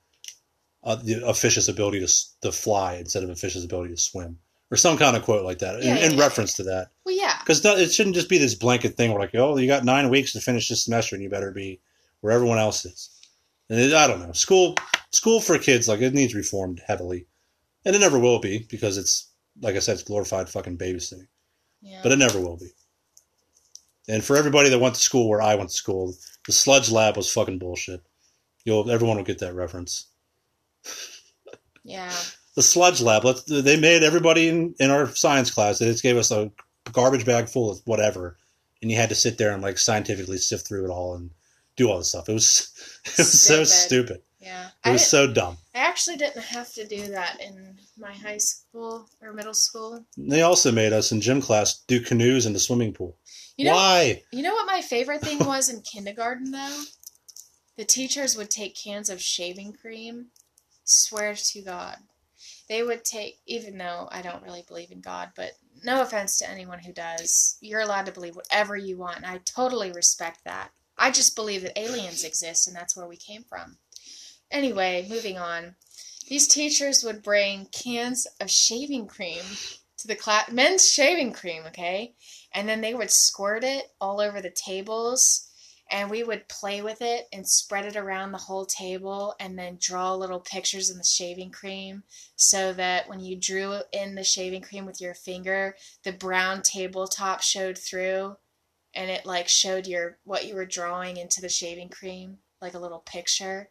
uh, the, a fish's ability to to fly instead of a fish's ability to swim, or some kind of quote like that Yeah, in, in yeah, reference to that. Well, yeah. Because it shouldn't just be this blanket thing where like, oh, you got nine weeks to finish this semester, and you better be where everyone else is. And it, I don't know, school school for kids like it needs reformed heavily, and it never will be because it's like I said, it's glorified fucking babysitting. Yeah. but it never will be. And for everybody that went to school where I went to school, the sludge lab was fucking bullshit. You'll everyone will get that reference. yeah. The sludge lab, let's, they made everybody in, in our science class. They just gave us a garbage bag full of whatever, and you had to sit there and like scientifically sift through it all and do all this stuff. It was it was so Stupid. Yeah. It was so dumb. I actually didn't have to do that in my high school or middle school. They also made us in gym class do canoes in the swimming pool. You know, Why? You know what my favorite thing was in kindergarten though? The teachers would take cans of shaving cream. Swear to God. They would take even though I don't really believe in God, but no offense to anyone who does. You're allowed to believe whatever you want, and I totally respect that. I just believe that aliens exist and that's where we came from. Anyway, moving on. These teachers would bring cans of shaving cream to the class, men's shaving cream, okay? and then they would squirt it all over the tables and we would play with it and spread it around the whole table and then draw little pictures in the shaving cream so that when you drew in the shaving cream with your finger the brown tabletop showed through and it like showed your what you were drawing into the shaving cream like a little picture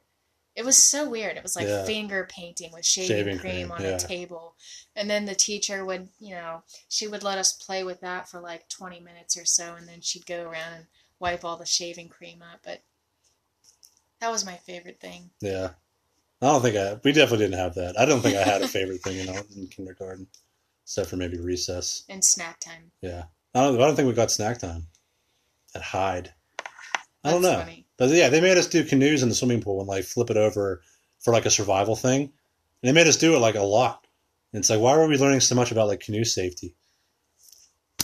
it was so weird it was like Yeah. finger painting with shaving, Shaving cream, cream, on yeah. a table and then the teacher would you know she would let us play with that for like 20 minutes or so and then she'd go around and wipe all the shaving cream up but that was my favorite thing Yeah. I don't think I. We definitely didn't have that. I don't think I had a favorite thing, you know, in kindergarten, except for maybe recess. and snack time Yeah. I don't. I don't think we got snack time. At Hyde. I don't That's know. funny. But yeah, they made us do canoes in the swimming pool and like flip it over for like a survival thing. And they made us do it like a lot. And it's like, why were we learning so much about like canoe safety?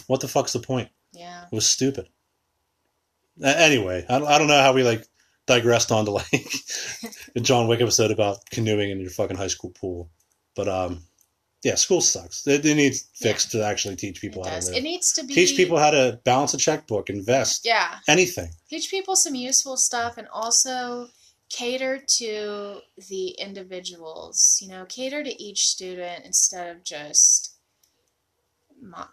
What the fuck's the point? yeah It was stupid. Anyway, I don't, I don't know how we like digressed onto like a John Wick episode about canoeing in your fucking high school pool. But um, yeah, school sucks. It, it needs fixed to actually teach people it how does to it needs to be Teach people how to balance a checkbook, invest, yeah anything. teach people some useful stuff and also cater to the individuals you know cater to each student instead of just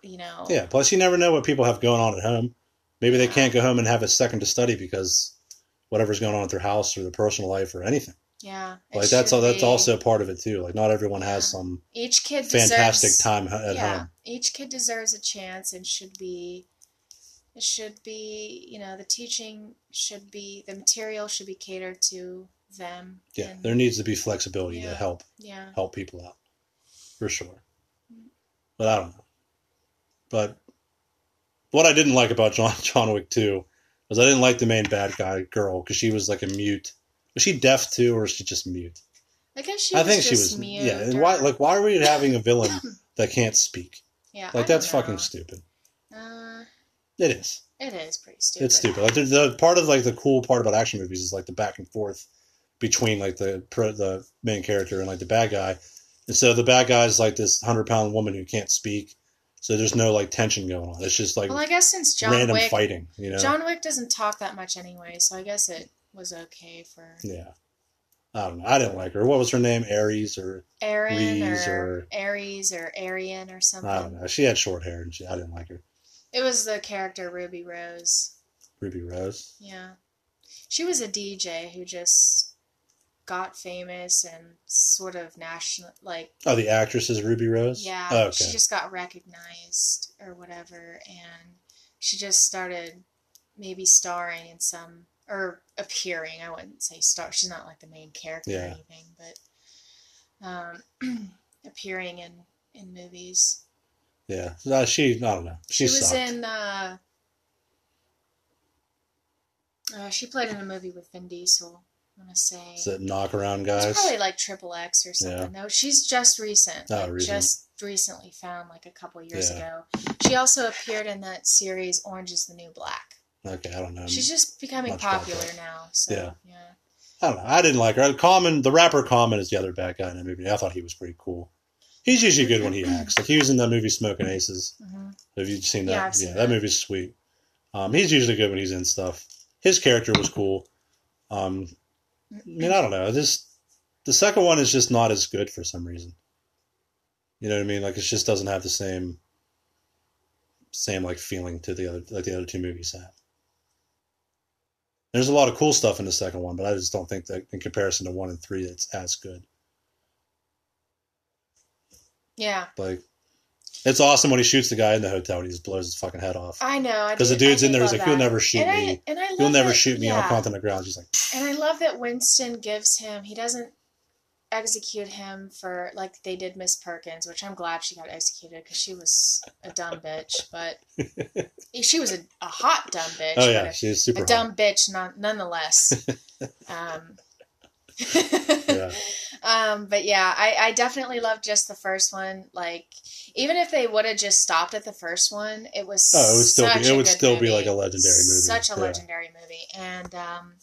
you know. Yeah. Plus, you never know what people have going on at home. Maybe they can't go home and have a second to study because whatever's going on at their house or their personal life or anything. Yeah. Like that's all, that's be- also part of it too. Like not everyone has Yeah. some each kid fantastic deserves, time at yeah, home. each kid deserves a chance and should be. It should be, you know, the teaching should be the material should be catered to them. Yeah, and- there needs to be flexibility to help yeah. help people out, for sure. Mm. But I don't know. But what I didn't like about John John Wick Two was I didn't like the main bad guy girl because she was like a mute. Was she deaf too, or is she just mute? I guess she I was think she was. mute yeah, and why? Like, why are we having a villain that can't speak? yeah, Like, I that's fucking stupid. Uh, It is. it is pretty stupid. It's stupid. Like the, the part of like the cool part about action movies is like the back and forth between like the the main character and like the bad guy. And so the bad guy is like this hundred pound woman who can't speak. So there's no like tension going on. It's just like Well, I guess since John random Wick, fighting. You know? John Wick doesn't talk that much anyway, so I guess it was okay for yeah. I don't know. I didn't like her. What was her name? Aries or Aaron Reese or, or- Aries or Arian or something. I don't know. She had short hair and she, I didn't like her. It was the character Ruby Rose. Ruby Rose. Yeah, she was a DJ who just got famous and sort of national, like Oh, the actress is Ruby Rose. yeah, Oh, okay. she just got recognized or whatever, and she just started maybe starring in some or appearing. I wouldn't say star. She's not like the main character or anything, but um, appearing in in movies. yeah. Uh, she. I don't know. She, She was sucked. in. Uh, uh, she played in a movie with Vin Diesel. I want to say Is it knock around it's guys? probably like Triple X or something. No, she's just recent. Like, recent. Just recently found like a couple years Yeah. ago. She also appeared in that series Orange Is the New Black. Okay, I don't know. She's just becoming popular now. So Yeah. yeah. I don't know. I didn't like her. Common, the rapper Common is the other bad guy in the movie. I thought he was pretty cool. He's usually good when he acts. Like he was in that movie Smoking Aces. hmm Have you seen that? Yeah, seen that. that. movie's sweet. Um, he's usually good when he's in stuff. His character was cool. Um, I mean, I don't know. This the second one is just not as good for some reason. You know what I mean? Like it just doesn't have the same same like feeling to the other like the other two movies have. There's a lot of cool stuff in the second one, but I just don't think that in comparison to one and three, it's as good. Yeah, Like, it's awesome when he shoots the guy in the hotel and he just blows his fucking head off. I know. Because the dude's in there, he's like, "You'll never shoot and me. I, and I love You'll never that- shoot me. I'll yeah. on the ground." She's like, And I love that Winston gives him, he doesn't execute him for, like they did Miss Perkins, which I'm glad she got executed because she was a dumb bitch, but she was a, a hot dumb bitch. "Oh yeah, a, she's super a hot." dumb bitch non, nonetheless. um, Yeah. um, but yeah, I, I definitely loved just the first one. Like, even if they would have just stopped at the first one, it was Oh, it would still be- it would still be like a legendary movie. Such a Yeah. legendary movie, and um,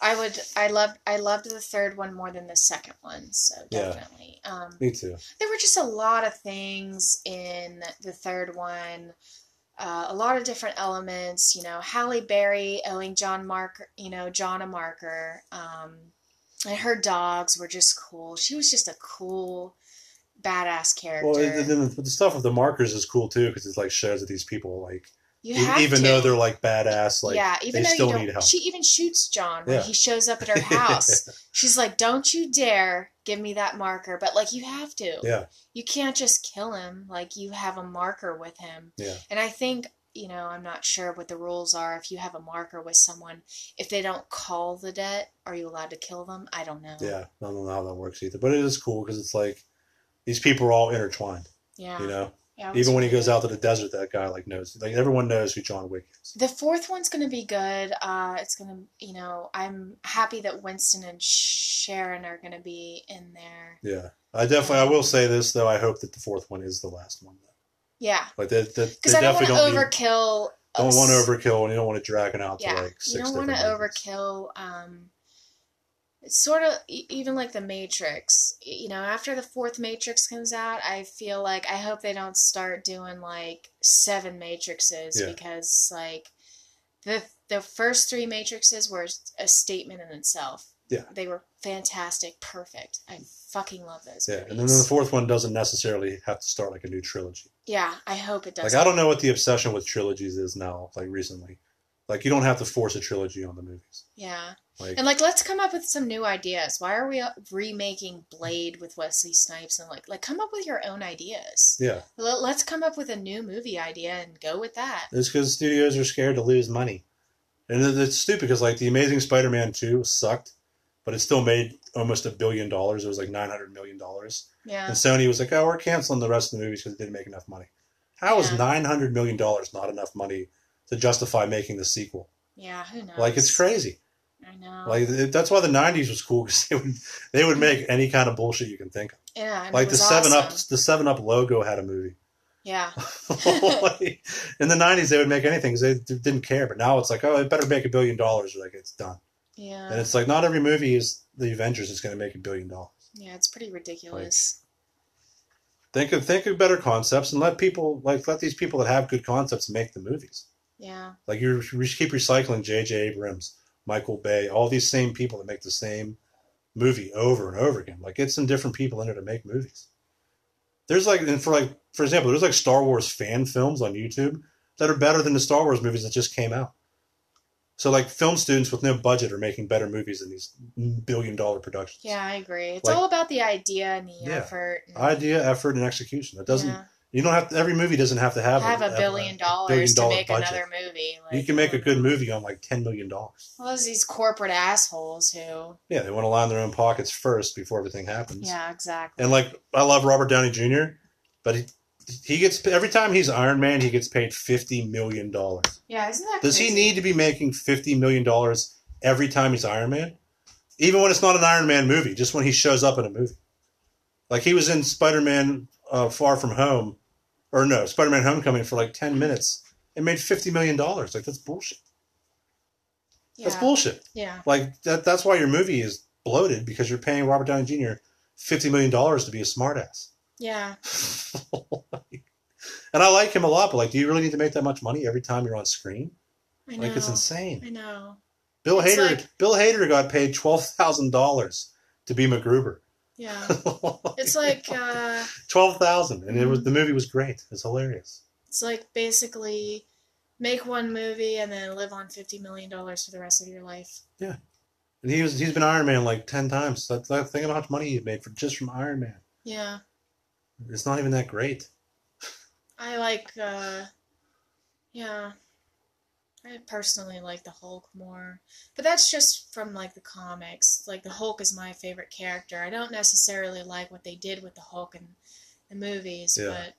I would I loved I loved the third one more than the second one. So Yeah. definitely, um, Me too. there were just a lot of things in the third one. Uh, a lot of different elements, you know, Halle Berry owing John Marker, you know, John a marker. Um, and her dogs were just cool. She was just a cool, badass character. Well, and then the stuff with the markers is cool too because it like shows that these people like you have even to. though they're like badass, like yeah, even they though still you need help. she even shoots John when Yeah. he shows up at her house. She's like, "Don't you dare give me that marker!" But like, you have to. yeah, You can't just kill him. Like, you have a marker with him. yeah, And I think you know, I'm not sure what the rules are. If you have a marker with someone, if they don't call the debt, are you allowed to kill them? I don't know. yeah. I don't know how that works either, but it is cool because it's like these people are all intertwined. Yeah. You know, Yeah, even when he goes out to the desert, that guy like knows, like everyone knows who John Wick is. The fourth one's going to be good. Uh, it's to, you know, I'm happy that Winston and Charon are going to be in there. Yeah, I definitely. I will say this though. I hope that the fourth one is the last one. Though. Yeah. Like that, Because I don't want to don't need, overkill. don't want to overkill, and you don't want to drag it out Yeah. to like six you don't want to overkill. Um, it's sort of even like the Matrix. You know, after the fourth Matrix comes out, I feel like I hope they don't start doing like seven Matrixes Yeah. because like the the first three Matrixes were a statement in itself. Yeah. They were fantastic, perfect. I fucking love those Yeah, movies. and then the fourth one doesn't necessarily have to start like a new trilogy. yeah, I hope it does. Like I don't know what the obsession with trilogies is now. Like recently, like you don't have to force a trilogy on the movies. Yeah. Like And like, let's come up with some new ideas. Why are we uh, remaking Blade with Wesley Snipes and like, like come up with your own ideas. yeah, Let- Let's come up with a new movie idea and go with that. it's because studios are scared to lose money, and it's stupid because like the Amazing Spider-Man two sucked, but it still made almost a billion dollars. It was like nine hundred million dollars, Yeah. and Sony was like, "Oh, we're canceling the rest of the movies because it didn't make enough money." How is Yeah. nine hundred million dollars not enough money to justify making the sequel? Yeah. Who knows? Like it's crazy. I know. Like that's why the '90s was cool because they would they would make any kind of bullshit you can think of. yeah. Like the Seven Up, the Seven Up logo had a movie. Yeah. Like, in the '90s, they would make anything because they didn't care. But now it's like, oh, it better make a billion dollars, or like it's done. Yeah. And it's like not every movie is the Avengers is going to make a billion dollars. yeah. It's pretty ridiculous. Think of think of better concepts and let people like let these people that have good concepts make the movies. yeah. Like you keep recycling J.J. Abrams, Michael Bay, all these same people that make the same movie over and over again. Like get some different people in there to make movies. There's like, and for like, for example, there's like Star Wars fan films on YouTube that are better than the Star Wars movies that just came out. So like, film students with no budget are making better movies than these billion dollar productions. Yeah, I agree. It's Like- all about the idea and the Yeah. effort. And, Idea, effort, and execution. It doesn't. yeah. You don't have to. Every movie doesn't have to have have a billion dollars billion to make budget. another movie. Like, You can make a good movie on like ten million dollars. Well, there's these corporate assholes who. Yeah, they want to line their own pockets first before everything happens. Yeah, exactly. And like, I love Robert Downey Jr., but he he gets every time he's Iron Man, he gets paid fifty million dollars. yeah, isn't that Does he need to be making fifty million dollars every time he's Iron Man? Even when it's not an Iron Man movie, just when he shows up in a movie. Like he was in Spider Man uh, Far From Home, or no, Spider Man Homecoming for like ten minutes. It made fifty million dollars. Like that's bullshit. Yeah. That's bullshit. Yeah. Like that. That's why your movie is bloated because you're paying Robert Downey Jr. fifty million dollars to be a smartass. Yeah. and I like him a lot, but like, do you really need to make that much money every time you're on screen? I know. Like, it's insane. I know. Bill It's Hader, like- Bill Hader got paid twelve thousand dollars to be MacGruber. Yeah. It's like uh, twelve thousand, and it was the movie was great. It's hilarious. it's like basically make one movie and then live on fifty million dollars for the rest of your life. Yeah, and he was he's been Iron Man like ten times. That, that think about how much money he made for just from Iron Man. Yeah. It's not even that great. I like. uh Yeah. I personally like the Hulk more, but that's just from like the comics. Like the Hulk is my favorite character. I don't necessarily like what they did with the Hulk in the movies, Yeah. but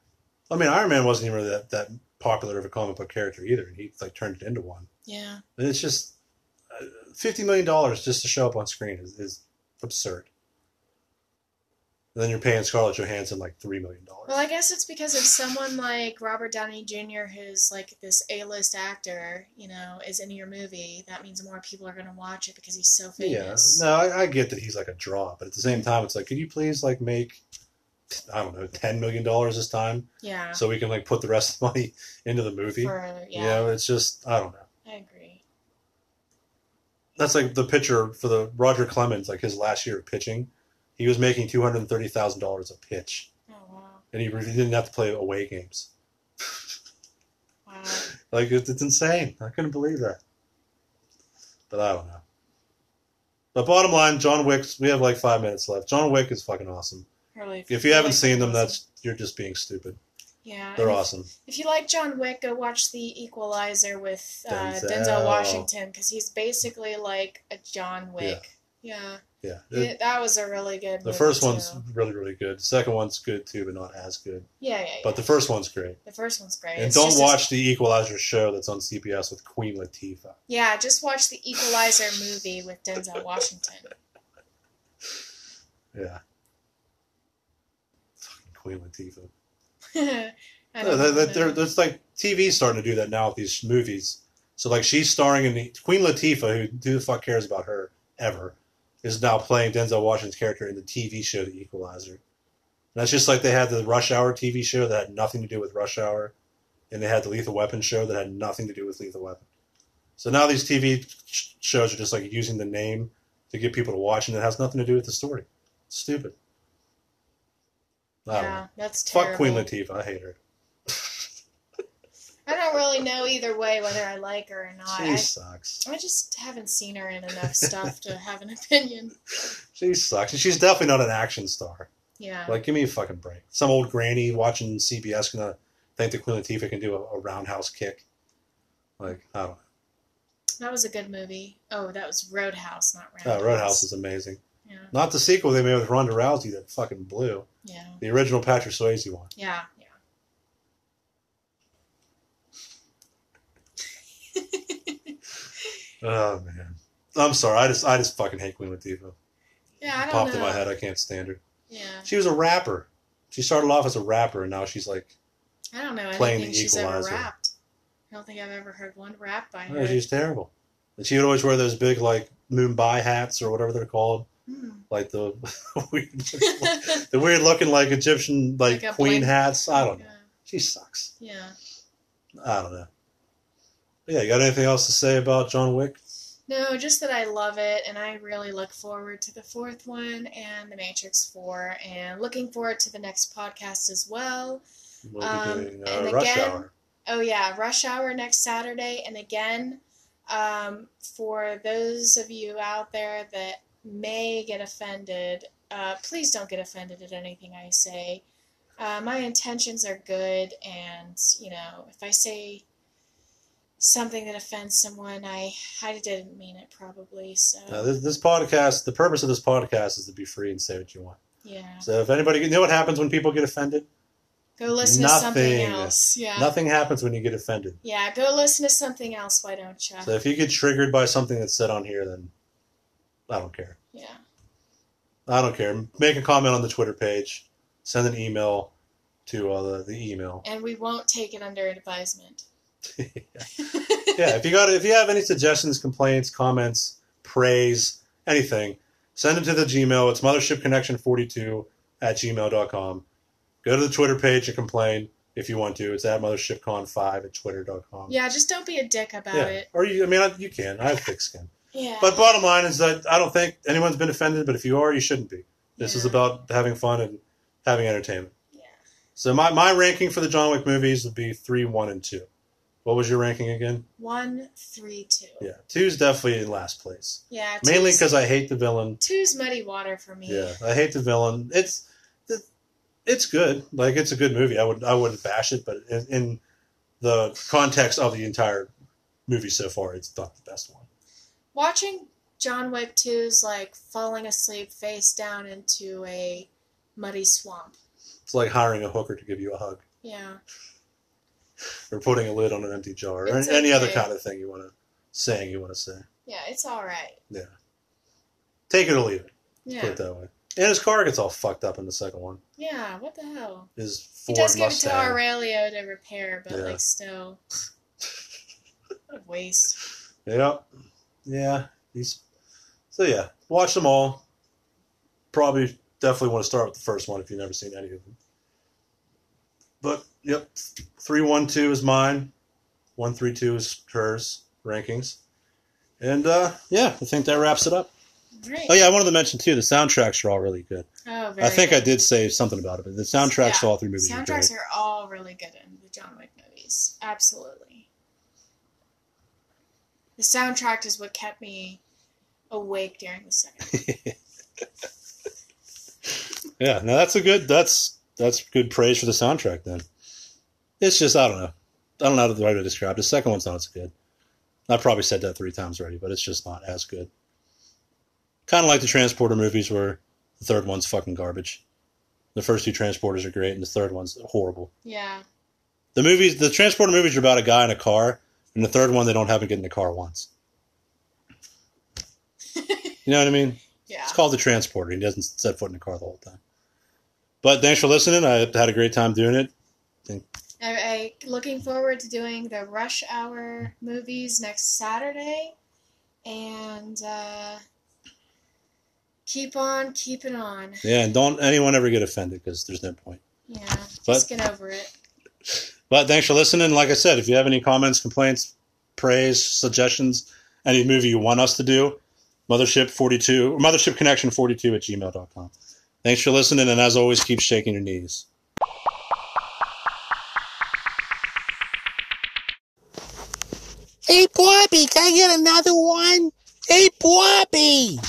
I mean, Iron Man wasn't even really that, that popular of a comic book character either, and he like turned it into one. yeah, And it's just uh, fifty million dollars just to show up on screen is, is absurd. And then you're paying Scarlett Johansson like three million dollars. Well, I guess it's because if someone like Robert Downey Jr., who's like this A-list actor, you know, is in your movie, that means more people are going to watch it because he's so famous. Yeah, no, I, I get that he's like a draw, but at the same time, it's like, could you please like make, I don't know, ten million dollars this time, Yeah. so we can like put the rest of the money into the movie? For, You yeah, know, it's just I don't know. I agree. That's like the pitcher for the Roger Clemens, like his last year of pitching, he was making two hundred and thirty thousand dollars a pitch, Oh wow, and he, really didn't have to play away games. wow. Like it's, it's insane. I couldn't believe that. But I don't know. But bottom line, John Wick. We have like five minutes left. John Wick is fucking awesome. Really, If you haven't like seen them, awesome. that's you're just being stupid. yeah. They're and if- awesome. If you like John Wick, go watch The Equalizer with uh, Denzel. Denzel, Washington because he's basically like a John Wick. Yeah, Yeah. It- that was a really good. the first one's really really good. The second one's good too, but not as good. Yeah, yeah, yeah. But the first one's great. the first one's great. And It's don't watch the Equalizer show that's on CBS with Queen Latifah. Yeah, just watch the Equalizer movie with Denzel Washington. Yeah. Fucking Queen Latifah. I Yeah, don't that, know. there's like TV's starting to do that now with these movies. So like she's starring in the Queen Latifah, who who the fuck cares about her ever, is now playing Denzel Washington's character in the TV show The Equalizer. And that's just like they had the Rush Hour TV show that had nothing to do with Rush Hour, and they had the Lethal Weapon show that had nothing to do with Lethal Weapon. So now these TV shows are just like using the name to get people to watch, and it has nothing to do with the story. It's stupid. Know. Yeah, that's terrible. Fuck Queen Latifah. I hate her. I don't really know either way whether I like her or not. She I, sucks. I just haven't seen her in enough stuff to have an opinion. She sucks. And she's definitely not an action star. Yeah. Like, give me a fucking break. Some old granny watching CBS gonna think that Queen Latifah can do a, a roundhouse kick. Like, I don't know. That was a good movie. Oh, that was Roadhouse, not Oh, Roundhouse. Roadhouse is amazing. Yeah. Not the sequel they made with Ronda Rousey that fucking blew. Yeah. The original Patrick Swayze one. Yeah. Yeah. Oh man. I'm sorry. I just I just fucking hate Queen Latifah. Yeah, I don't Popped know. in my head. I can't stand her. Yeah. She was a rapper. She started off as a rapper, and now she's like, I don't know Playing anything the she's ever Equalizer. rapped. I don't think I've ever heard one rap by her. oh, she's terrible. And she would always wear those big like Mumbai hats or whatever they're called, Hmm. like the weird, the weird looking like Egyptian like, Like a queen hats. I don't know. Yeah. She sucks. Yeah. I don't know. Yeah, you got anything else to say about John Wick? No, just that I love it, and I really look forward to the fourth one and The Matrix 4, and looking forward to the next podcast as well. We'll be Um, doing uh, and Rush again- Hour. Oh, yeah, Rush Hour next Saturday. And again, um, for those of you out there that may get offended, uh, please don't get offended at anything I say. Uh, my intentions are good, and, you know, if I say something that offends someone, I, I didn't mean it probably, so. Uh, this, this podcast, the purpose of this podcast is to be free and say what you want. Yeah. So if anybody, you know what happens when people get offended? Go listen to something Nothing. else. Yeah. Nothing happens when you get offended. Yeah, go listen to something else, why don't you? So if you get triggered by something that's said on here, then I don't care. yeah. I don't care. Make a comment on the Twitter page. Send an email to uh, the, the email. And we won't take it under advisement. yeah, if you got if you have any suggestions, complaints, comments, praise, anything, send them to the Gmail. It's mothershipconnection42 at gmail.com. Go to the Twitter page and complain if you want to. It's at mothershipcon5 at twitter.com. Yeah, just don't be a dick about Yeah. it. Or you, I mean, you can. I have thick skin. Yeah. But bottom line is that I don't think anyone's been offended, but if you are, you shouldn't be. This is about having fun and having entertainment. Yeah. So my, my ranking for the John Wick movies would be three, one, and two. What was your ranking again? One, three, two. Yeah, two's definitely in last place. Yeah. Mainly because I hate the villain. two's muddy water for me. Yeah, I hate the villain. It's it's good. Like it's a good movie. I would I wouldn't bash it, but in, in the context of the entire movie so far, it's not the best one. Watching John Wick 2 is like falling asleep face down into a muddy swamp. It's like hiring a hooker to give you a hug, Yeah. or putting a lid on an empty jar, or It's any other kind of thing you want to saying you want to say. Yeah, it's alright. Yeah, take it or leave it. Put it that way. And his car gets all fucked up in the second one. Yeah, what the hell? His He Ford does give it to Aurelio to repair, but Yeah. like still. What a waste. Yeah, yeah. He's so yeah. Watch them all. Probably, definitely want to start with the first one if you've never seen any of them. But yep, three one two is mine. One three two is hers rankings. And uh, yeah, I think that wraps it up. Right. Oh yeah, I wanted to mention too. The soundtracks are all really good. Oh, very I think I did say something about it, but the soundtracks to all three movies are Soundtracks great. are all really good in the John Wick movies. Absolutely. The soundtrack is what kept me awake during the second. yeah, no, that's a good. That's that's good praise for the soundtrack. Then it's just I don't know. I don't know the right way to describe it. The second one's not as good. I probably said that three times already, but it's just not as good. Kind of like the Transporter movies, where the third one's fucking garbage. The first two Transporters are great, and the third one's horrible. Yeah. The movies, the Transporter movies, are about a guy in a car, and the third one they don't have him get in the car once. You know what I mean? Yeah. It's called the Transporter. He doesn't set foot in the car the whole time. But thanks for listening. I had a great time doing it. I, I looking forward to doing the Rush Hour movies next Saturday, and uh, keep on keeping on. Yeah, and don't anyone ever get offended because there's no point. Yeah, But- just get over it. But thanks for listening. Like I said, if you have any comments, complaints, praise, suggestions, any movie you want us to do, mothership42, Mothership Connection 42 at gmail.com. Thanks for listening, and as always, keep shaking your knees. Hey, Bobby, can I get another one? Hey, Bobby!